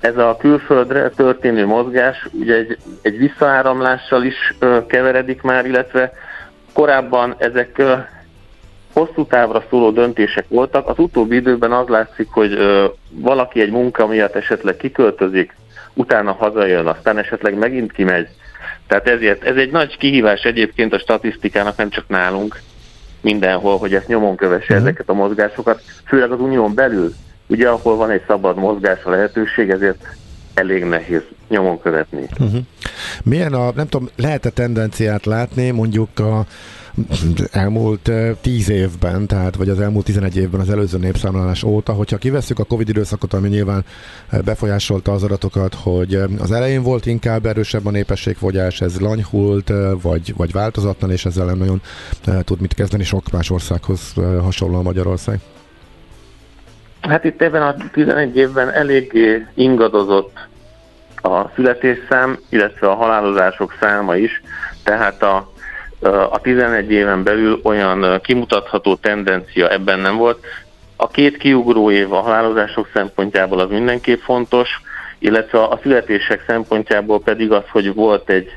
ez a külföldre történő mozgás ugye egy, egy visszaáramlással is ö, keveredik már, illetve korábban ezek hosszú távra szóló döntések voltak. Az utóbbi időben az látszik, hogy valaki egy munka miatt esetleg kiköltözik, utána hazajön, aztán esetleg megint kimegy. Tehát ezért ez egy nagy kihívás egyébként a statisztikának, nem csak nálunk, mindenhol, hogy ezt nyomon kövesse uh-huh. ezeket a mozgásokat, főleg az unión belül, ugye ahol van egy szabad mozgás a lehetőség, ezért elég nehéz nyomon követni. Uh-huh. Milyen a, nem tudom, lehet-e tendenciát látni mondjuk a elmúlt tíz évben, tehát vagy az elmúlt 11 évben az előző népszámlálás óta, hogyha kivesszük a Covid időszakot, ami nyilván befolyásolta az adatokat, hogy az elején volt inkább erősebb a népességfogyás, ez lanyhult, vagy, vagy változatlan, és ezzel nem nagyon tud mit kezdeni sok más országhoz hasonlóan Magyarország. Hát itt ebben a 11 évben eléggé ingadozott a születésszám, illetve a halálozások száma is, tehát a a 11 éven belül olyan kimutatható tendencia ebben nem volt. A két kiugró év a halálozások szempontjából az mindenképp fontos, illetve a születések szempontjából pedig az, hogy volt egy,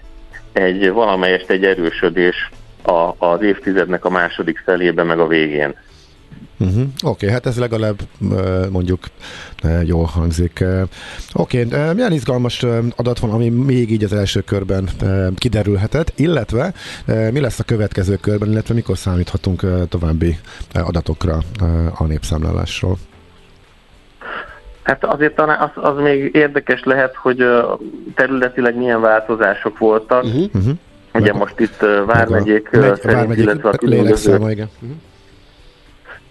egy valamelyest egy erősödés a, az évtizednek a második felébe meg a végén. Uh-huh. Oké, okay, hát ez legalább mondjuk jól hangzik. Oké, okay, milyen izgalmas adat van, ami még így az első körben kiderülhetett, illetve mi lesz a következő körben, illetve mikor számíthatunk további adatokra a népszámlálásról? Hát azért talán az, az még érdekes lehet, hogy területileg milyen változások voltak. Uh-huh. Ugye most itt Vármegyék szerint, vármegyék illetve a különböző... Uh-huh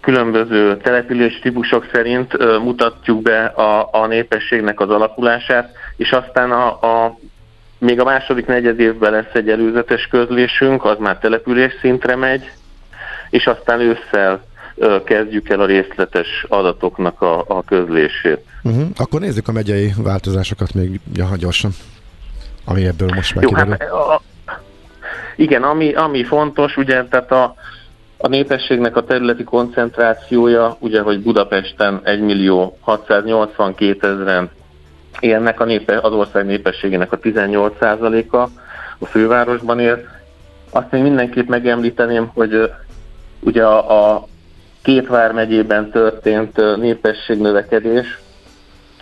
különböző település típusok szerint mutatjuk be a, a népességnek az alakulását, és aztán a, a még a második negyed évben lesz egy előzetes közlésünk, az már település szintre megy, és aztán ősszel kezdjük el a részletes adatoknak a, a közlését. Uh-huh. Akkor nézzük a megyei változásokat még ja, gyorsan, ami ebből most Jó, hát, a, Igen, ami, ami fontos, ugye, tehát a, a népességnek a területi koncentrációja, ugye, hogy Budapesten 1 millió 682 ezeren élnek, a népe, az ország népességének a 18%-a a fővárosban él. Azt még mindenképp megemlíteném, hogy ugye a, a két vármegyében történt népességnövekedés,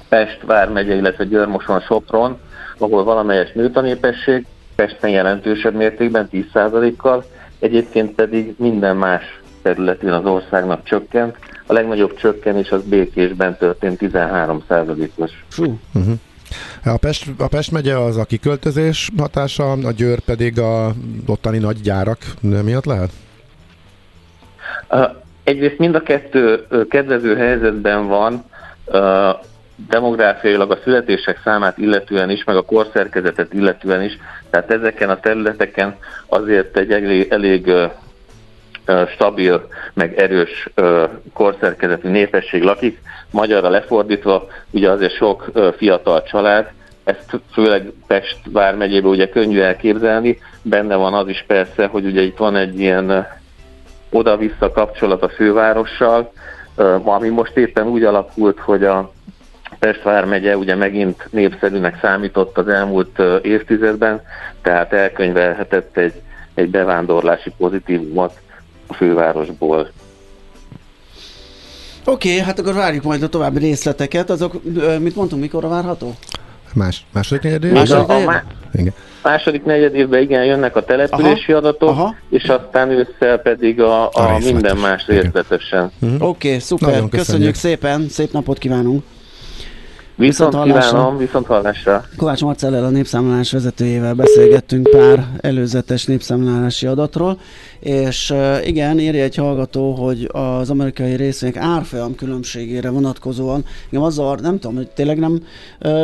Pest vármegye, illetve Györmoson, Sopron, ahol valamelyes nőtt a népesség, Pesten jelentősebb mértékben, 10%-kal, egyébként pedig minden más területén az országnak csökkent. A legnagyobb csökkenés az Békésben történt 13 os Uh-huh. A Pest, a Pest megye az a kiköltözés hatása, a Győr pedig a ottani nagy gyárak miatt lehet? Egyrészt mind a kettő kedvező helyzetben van, demográfiailag a születések számát illetően is, meg a korszerkezetet illetően is, tehát ezeken a területeken azért egy elég, elég stabil, meg erős korszerkezetű népesség lakik. Magyarra lefordítva, ugye azért sok fiatal család, ezt főleg Pest vármegyében ugye könnyű elképzelni, benne van az is persze, hogy ugye itt van egy ilyen oda-vissza kapcsolat a fővárossal, ami most éppen úgy alakult, hogy a Pest vármegye ugye megint népszerűnek számított az elmúlt évtizedben, tehát elkönyvelhetett egy, egy bevándorlási pozitívumot a fővárosból. Oké, okay, hát akkor várjuk majd a további részleteket. Azok, mit mondtunk, mikorra várható? Más, második negyed Második, negyed? A, igen. második negyed évben igen, jönnek a települési aha, adatok, aha. és aztán ősszel pedig a, a, a minden más részletesen. Uh-huh. Oké, okay, szuper, köszönjük. köszönjük szépen, szép napot kívánunk! Viszont, viszont kívánom, viszont hallásra. Kovács Marcellel a népszámlálás vezetőjével beszélgettünk pár előzetes népszámlálási adatról, és igen, írja egy hallgató, hogy az amerikai részvények árfolyam különbségére vonatkozóan, igen, az zavart, nem tudom, hogy tényleg nem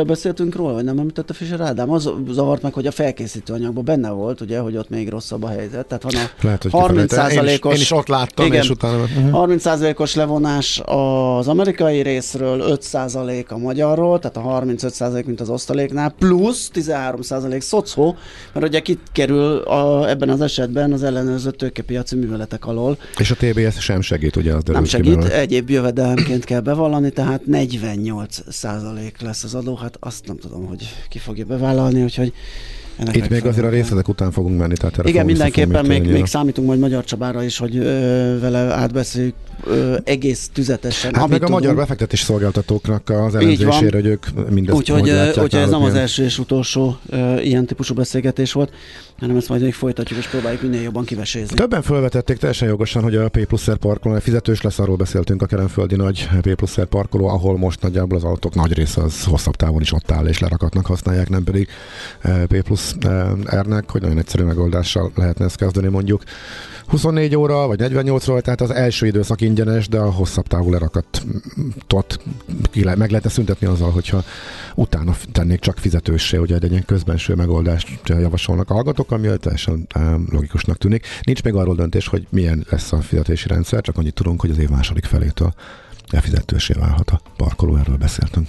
beszéltünk róla, vagy nem említette Fischer Ádám, az zavart meg, hogy a felkészítő anyagban benne volt, ugye, hogy ott még rosszabb a helyzet. Tehát van a Lehet, hogy 30 százalékos... Én, én, is ott láttam, igen, és utána... Uh-huh. 30 százalékos levonás az amerikai részről, 5 százalék a magyarról, tehát a 35 százalék, mint az osztaléknál, plusz 13 százalék szocó, mert ugye kikerül a, ebben az esetben az ellenőrzött tőkepiaci műveletek alól. És a TBS sem segít, ugye? Az Nem segít, ki egyéb jövedelemként kell bevallani, tehát 48 százalék lesz az adó, hát azt nem tudom, hogy ki fogja bevállalni, úgyhogy Ennek Itt még azért a részletek után fogunk menni. Tehát Igen, mindenképpen még, még számítunk majd Magyar Csabára is, hogy ö, vele átbeszéljük ö, egész tüzetesen. Hát meg a magyar befektetés szolgáltatóknak az elemzésére, hogy ők mindezt Úgyhogy úgy ez nem az első és utolsó ö, ilyen típusú beszélgetés volt, hanem ezt majd még folytatjuk és próbáljuk minél jobban kivesézni. Többen felvetették teljesen jogosan, hogy a P pluszer parkoló fizetős lesz, arról beszéltünk a Kerenföldi nagy P pluszer parkoló, ahol most nagyjából az autók nagy része az hosszabb távon is ott áll és lerakatnak használják, nem pedig P plusz R-nek, hogy nagyon egyszerű megoldással lehetne ezt kezdeni mondjuk. 24 óra, vagy 48 óra, tehát az első időszak ingyenes, de a hosszabb távú lerakatot meg lehetne szüntetni azzal, hogyha utána tennék csak fizetőssé, ugye egy ilyen közbenső megoldást javasolnak a hallgatók, ami teljesen logikusnak tűnik. Nincs még arról döntés, hogy milyen lesz a fizetési rendszer, csak annyit tudunk, hogy az év második felétől fizetősé válhat a parkoló, erről beszéltünk.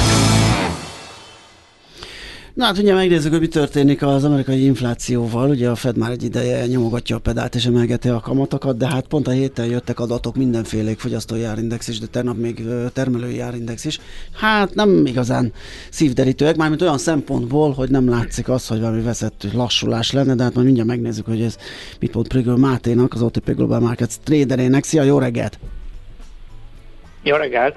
Na hát ugye megnézzük, hogy mi történik az amerikai inflációval. Ugye a Fed már egy ideje nyomogatja a pedált és emelgeti a kamatokat, de hát pont a héten jöttek adatok mindenfélék, fogyasztói árindex is, de tegnap még termelői árindex is. Hát nem igazán szívderítőek, mármint olyan szempontból, hogy nem látszik az, hogy valami veszett lassulás lenne, de hát majd mindjárt megnézzük, hogy ez mit mond Prigől Máténak, az OTP Global Markets traderének. Szia, jó reggelt! Jó reggelt!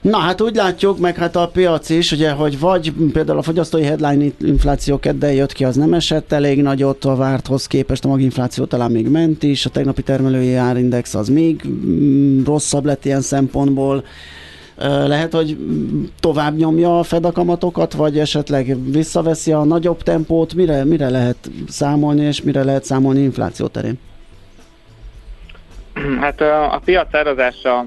Na hát úgy látjuk, meg hát a piac is, ugye, hogy vagy például a fogyasztói headline infláció kedden jött ki, az nem esett elég nagyot a várthoz képest, a maginfláció talán még ment is, a tegnapi termelői árindex az még mm, rosszabb lett ilyen szempontból. Lehet, hogy tovább nyomja a Fed a kamatokat, vagy esetleg visszaveszi a nagyobb tempót, mire, mire lehet számolni, és mire lehet számolni infláció terén? (clears throat) Hát a, a piac árazása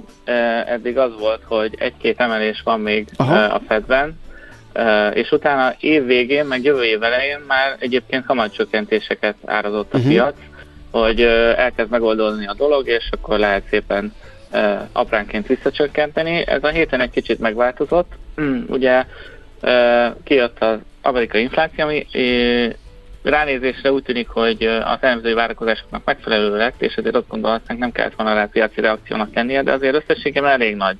eddig az volt, hogy egy-két emelés van még Aha. a Fedben, és utána év végén, meg jövő év elején már egyébként kamatcsökkentéseket árazott a uh-huh. piac, hogy elkezd megoldódni a dolog, és akkor lehet szépen apránként visszacsökkenteni. Ez a héten egy kicsit megváltozott. (clears throat) Ugye kijött az amerikai infláció, ami ránézésre úgy tűnik, hogy az elemzői várakozásoknak megfelelő lett, és ezért azt gondolhatnánk nem kellett volna rá piaci reakciónak lennie, de azért összességében elég nagy.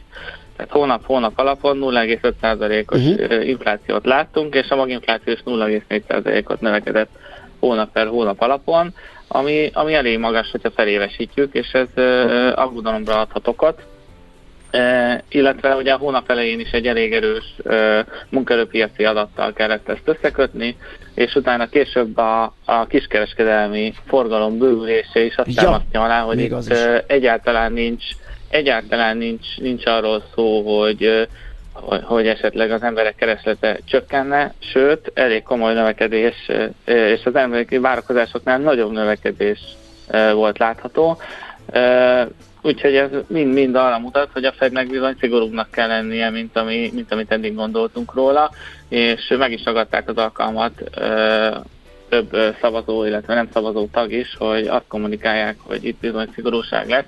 Tehát hónap-hónap alapon 0,5%-os uh-huh. inflációt láttunk, és a maginfláció is 0,4%-ot növekedett hónap per hónap alapon, ami, ami elég magas, hogyha felévesítjük, és ez uh, aggodalomra adhat okot. E, illetve ugye a hónap elején is egy elég erős e, munkaerőpiaci adattal kellett ezt összekötni, és utána később a, a kiskereskedelmi forgalom bővülése is azt ja, alá, hogy itt e, egyáltalán nincs egyáltalán nincs, nincs arról szó, hogy, hogy esetleg az emberek kereslete csökkenne, sőt, elég komoly növekedés, és az emberi várakozásoknál nagyobb növekedés volt látható. Úgyhogy ez mind-mind arra mutat, hogy a Fednek bizony szigorúbbnak kell lennie, mint, ami, mint amit eddig gondoltunk róla, és meg is ragadták az alkalmat ö, több szavazó, illetve nem szavazó tag is, hogy azt kommunikálják, hogy itt bizony szigorúság lesz.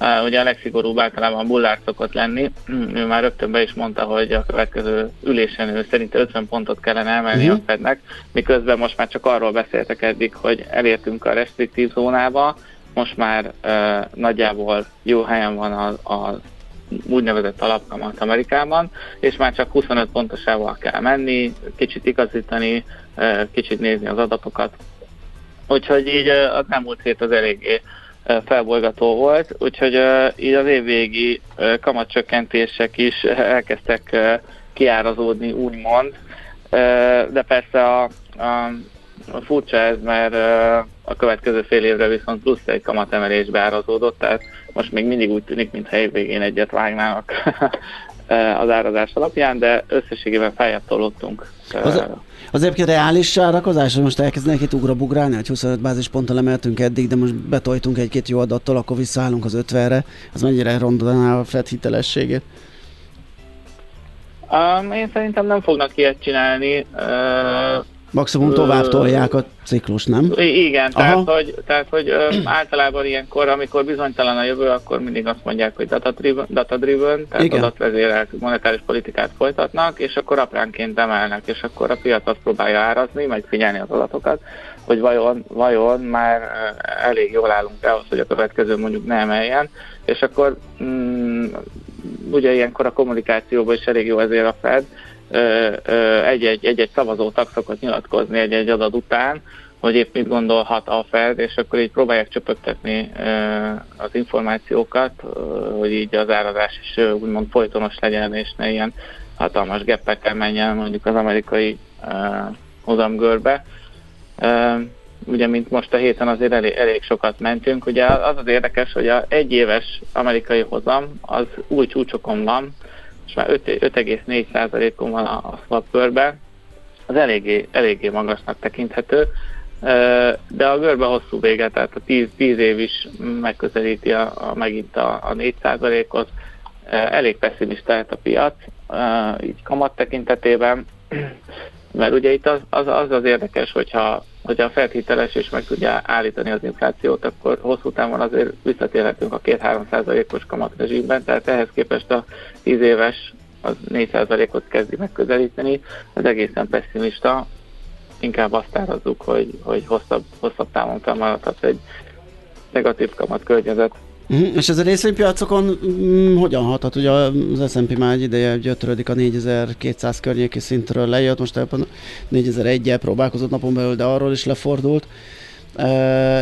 Uh, ugye a legszigorúbb általában bullár szokott lenni. Ő már rögtön be is mondta, hogy a következő ülésen ő szerint 50 pontot kellene emelni uh-huh. a Fednek, miközben most már csak arról beszéltek eddig, hogy elértünk a restriktív zónába, most már uh, nagyjából jó helyen van az a úgynevezett alapkamat Amerikában, és már csak 25 pontosával kell menni, kicsit igazítani, uh, kicsit nézni az adatokat. Úgyhogy így az elmúlt hét az eléggé felbolygató volt, úgyhogy így az évvégi kamatcsökkentések is elkezdtek kiárazódni, úgymond, de persze a, a Furcsa ez, mert a következő fél évre viszont plusz egy kamatemelés beárazódott, tehát most még mindig úgy tűnik, mintha évvégén egyet vágnának (laughs) az árazás alapján, de összességében feljebb tolódtunk. Az, az egyébként reális árakozás, hogy most elkezdenek itt ugrabugrálni, hogy 25 bázisponttal emeltünk eddig, de most betoltunk egy-két jó adattól, akkor visszaállunk az 50-re, az mennyire rondaná a Fed hitelességét? Um, én szerintem nem fognak ilyet csinálni. Uh, Maximum tovább tolják a ciklus, nem? Igen, tehát hogy, tehát, hogy ö, általában ilyenkor, amikor bizonytalan a jövő, akkor mindig azt mondják, hogy data-driven, data-driven tehát Igen. adatvezérelt monetáris politikát folytatnak, és akkor apránként emelnek, és akkor a piac azt próbálja árazni, meg figyelni az adatokat, hogy vajon, vajon már elég jól állunk ahhoz, hogy a következő mondjuk ne emeljen, és akkor mm, ugye ilyenkor a kommunikációban is elég jó ezért a Fed, egy-egy szavazótak szokott nyilatkozni egy-egy adat után, hogy épp mit gondolhat a Fed, és akkor így próbálják csöpögtetni az információkat, hogy így az árazás is úgymond folytonos legyen, és ne ilyen hatalmas geppekkel menjen mondjuk az amerikai hozamgörbe. Ugye, mint most a héten azért elég, elég sokat mentünk. Ugye az az érdekes, hogy a egyéves amerikai hozam az új csúcsokon van, és már 5,4%-on van a swap körben, az eléggé, eléggé magasnak tekinthető, de a görbe hosszú vége, tehát a 10, 10 év is megközelíti a, a, megint a, a 4%-ot, elég pessimista lehet a piac, így kamat tekintetében, mert ugye itt az az, az, az érdekes, hogyha, hogyha a feltételes és meg tudja állítani az inflációt, akkor hosszú távon azért visszatérhetünk a 2-3 os kamatrezsimben, tehát ehhez képest a 10 éves az 4 ot kezdi megközelíteni, ez egészen pessimista, inkább azt árazzuk, hogy, hogy hosszabb, hosszabb távon fennmaradhat egy negatív kamat környezet. Uh-huh. És ez a részvénypiacokon mm, hogyan hathat? Ugye az S&P már egy ideje gyötrődik a 4200 környéki szintről lejött, most ebben 4001-jel próbálkozott napon belül, de arról is lefordult. Uh,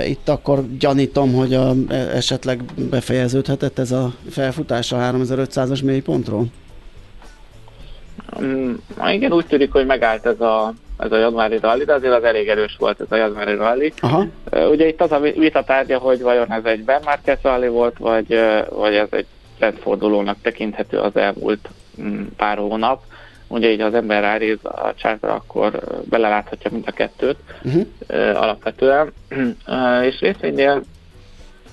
itt akkor gyanítom, hogy a, e, esetleg befejeződhetett ez a felfutás a 3500-as mélypontról? Um, igen, úgy tűnik, hogy megállt ez a ez a januári rally, de azért az elég erős volt ez a januári rally. Aha. Ugye itt az a vitatárgya, hogy vajon ez egy bear market rally volt, vagy, vagy ez egy trendfordulónak tekinthető az elmúlt mm, pár hónap. Ugye így az ember ránéz a csártra, akkor beleláthatja mind a kettőt uh-huh. alapvetően. És részvénynél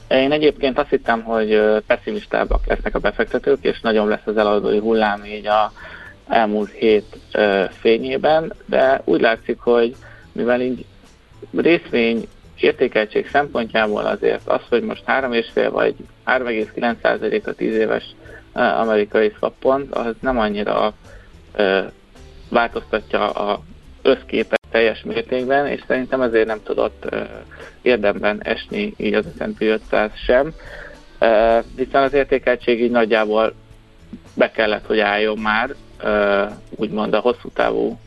én egyébként azt hittem, hogy pessimistábbak lesznek a befektetők, és nagyon lesz az eladói hullám így a elmúlt hét fényében, de úgy látszik, hogy mivel így részvény értékeltség szempontjából azért az, hogy most 3,5 vagy 3,9% a 10 éves amerikai swappont, az nem annyira változtatja a összképet teljes mértékben, és szerintem ezért nem tudott érdemben esni így az S&P 500 sem, hiszen az értékeltség így nagyjából be kellett, hogy álljon már, úgymond a hosszú távú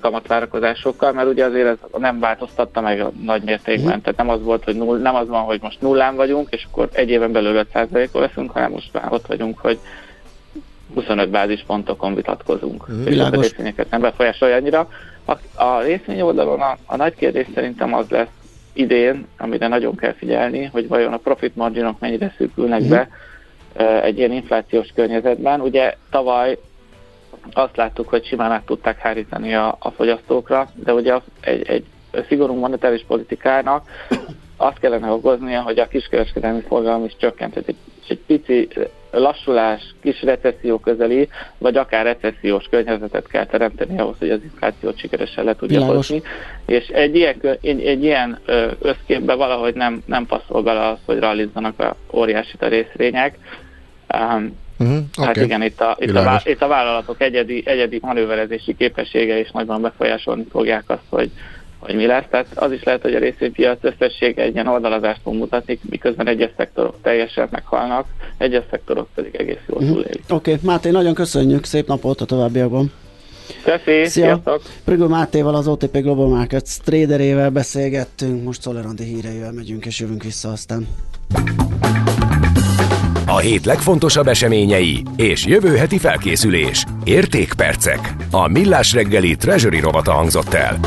kamatvárakozásokkal, mert ugye azért ez nem változtatta meg nagy mértékben. Tehát nem az volt, hogy null, nem az van, hogy most nullán vagyunk, és akkor egy éven belül 5%-ol leszünk, hanem most már ott vagyunk, hogy 25 bázispontokon vitatkozunk, mm, és a részvényeket nem befolyásolja annyira. A, a részvény oldalon a, a nagy kérdés szerintem az lesz idén, amire nagyon kell figyelni, hogy vajon a profit marginok mennyire szűkülnek mm. be, egy ilyen inflációs környezetben. Ugye tavaly azt láttuk, hogy simán át tudták hárítani a, a fogyasztókra, de ugye egy, egy szigorú monetáris politikának azt kellene okoznia, hogy a kiskereskedelmi forgalom is csökkent. Egy, egy pici lassulás, kis recesszió közeli, vagy akár recessziós környezetet kell teremteni ahhoz, hogy az inflációt sikeresen le tudja hozni. És egy ilyen, egy, egy ilyen összképbe valahogy nem, nem passzol bele az, hogy realizzanak a óriási a részvények. Um, uh-huh, okay. Hát igen, itt a, itt, a, itt a vállalatok egyedi, egyedi manőverezési képessége is nagyban befolyásolni fogják azt, hogy, hogy mi lesz. Tehát az is lehet, hogy a részvénypiac összessége egy ilyen oldalazást fog mutatni, miközben egyes szektorok teljesen meghalnak, egyes szektorok pedig egész jól uh-huh. túlélik. Oké, okay. Máté, nagyon köszönjük, szép napot a továbbiakban! Köszi, Szia. Prigul Mátéval, az OTP Global Markets traderével beszélgettünk, most Szolerandi híreivel megyünk és jövünk vissza aztán. A hét legfontosabb eseményei és jövő heti felkészülés. Értékpercek. A Millás reggeli Treasury rovata hangzott el.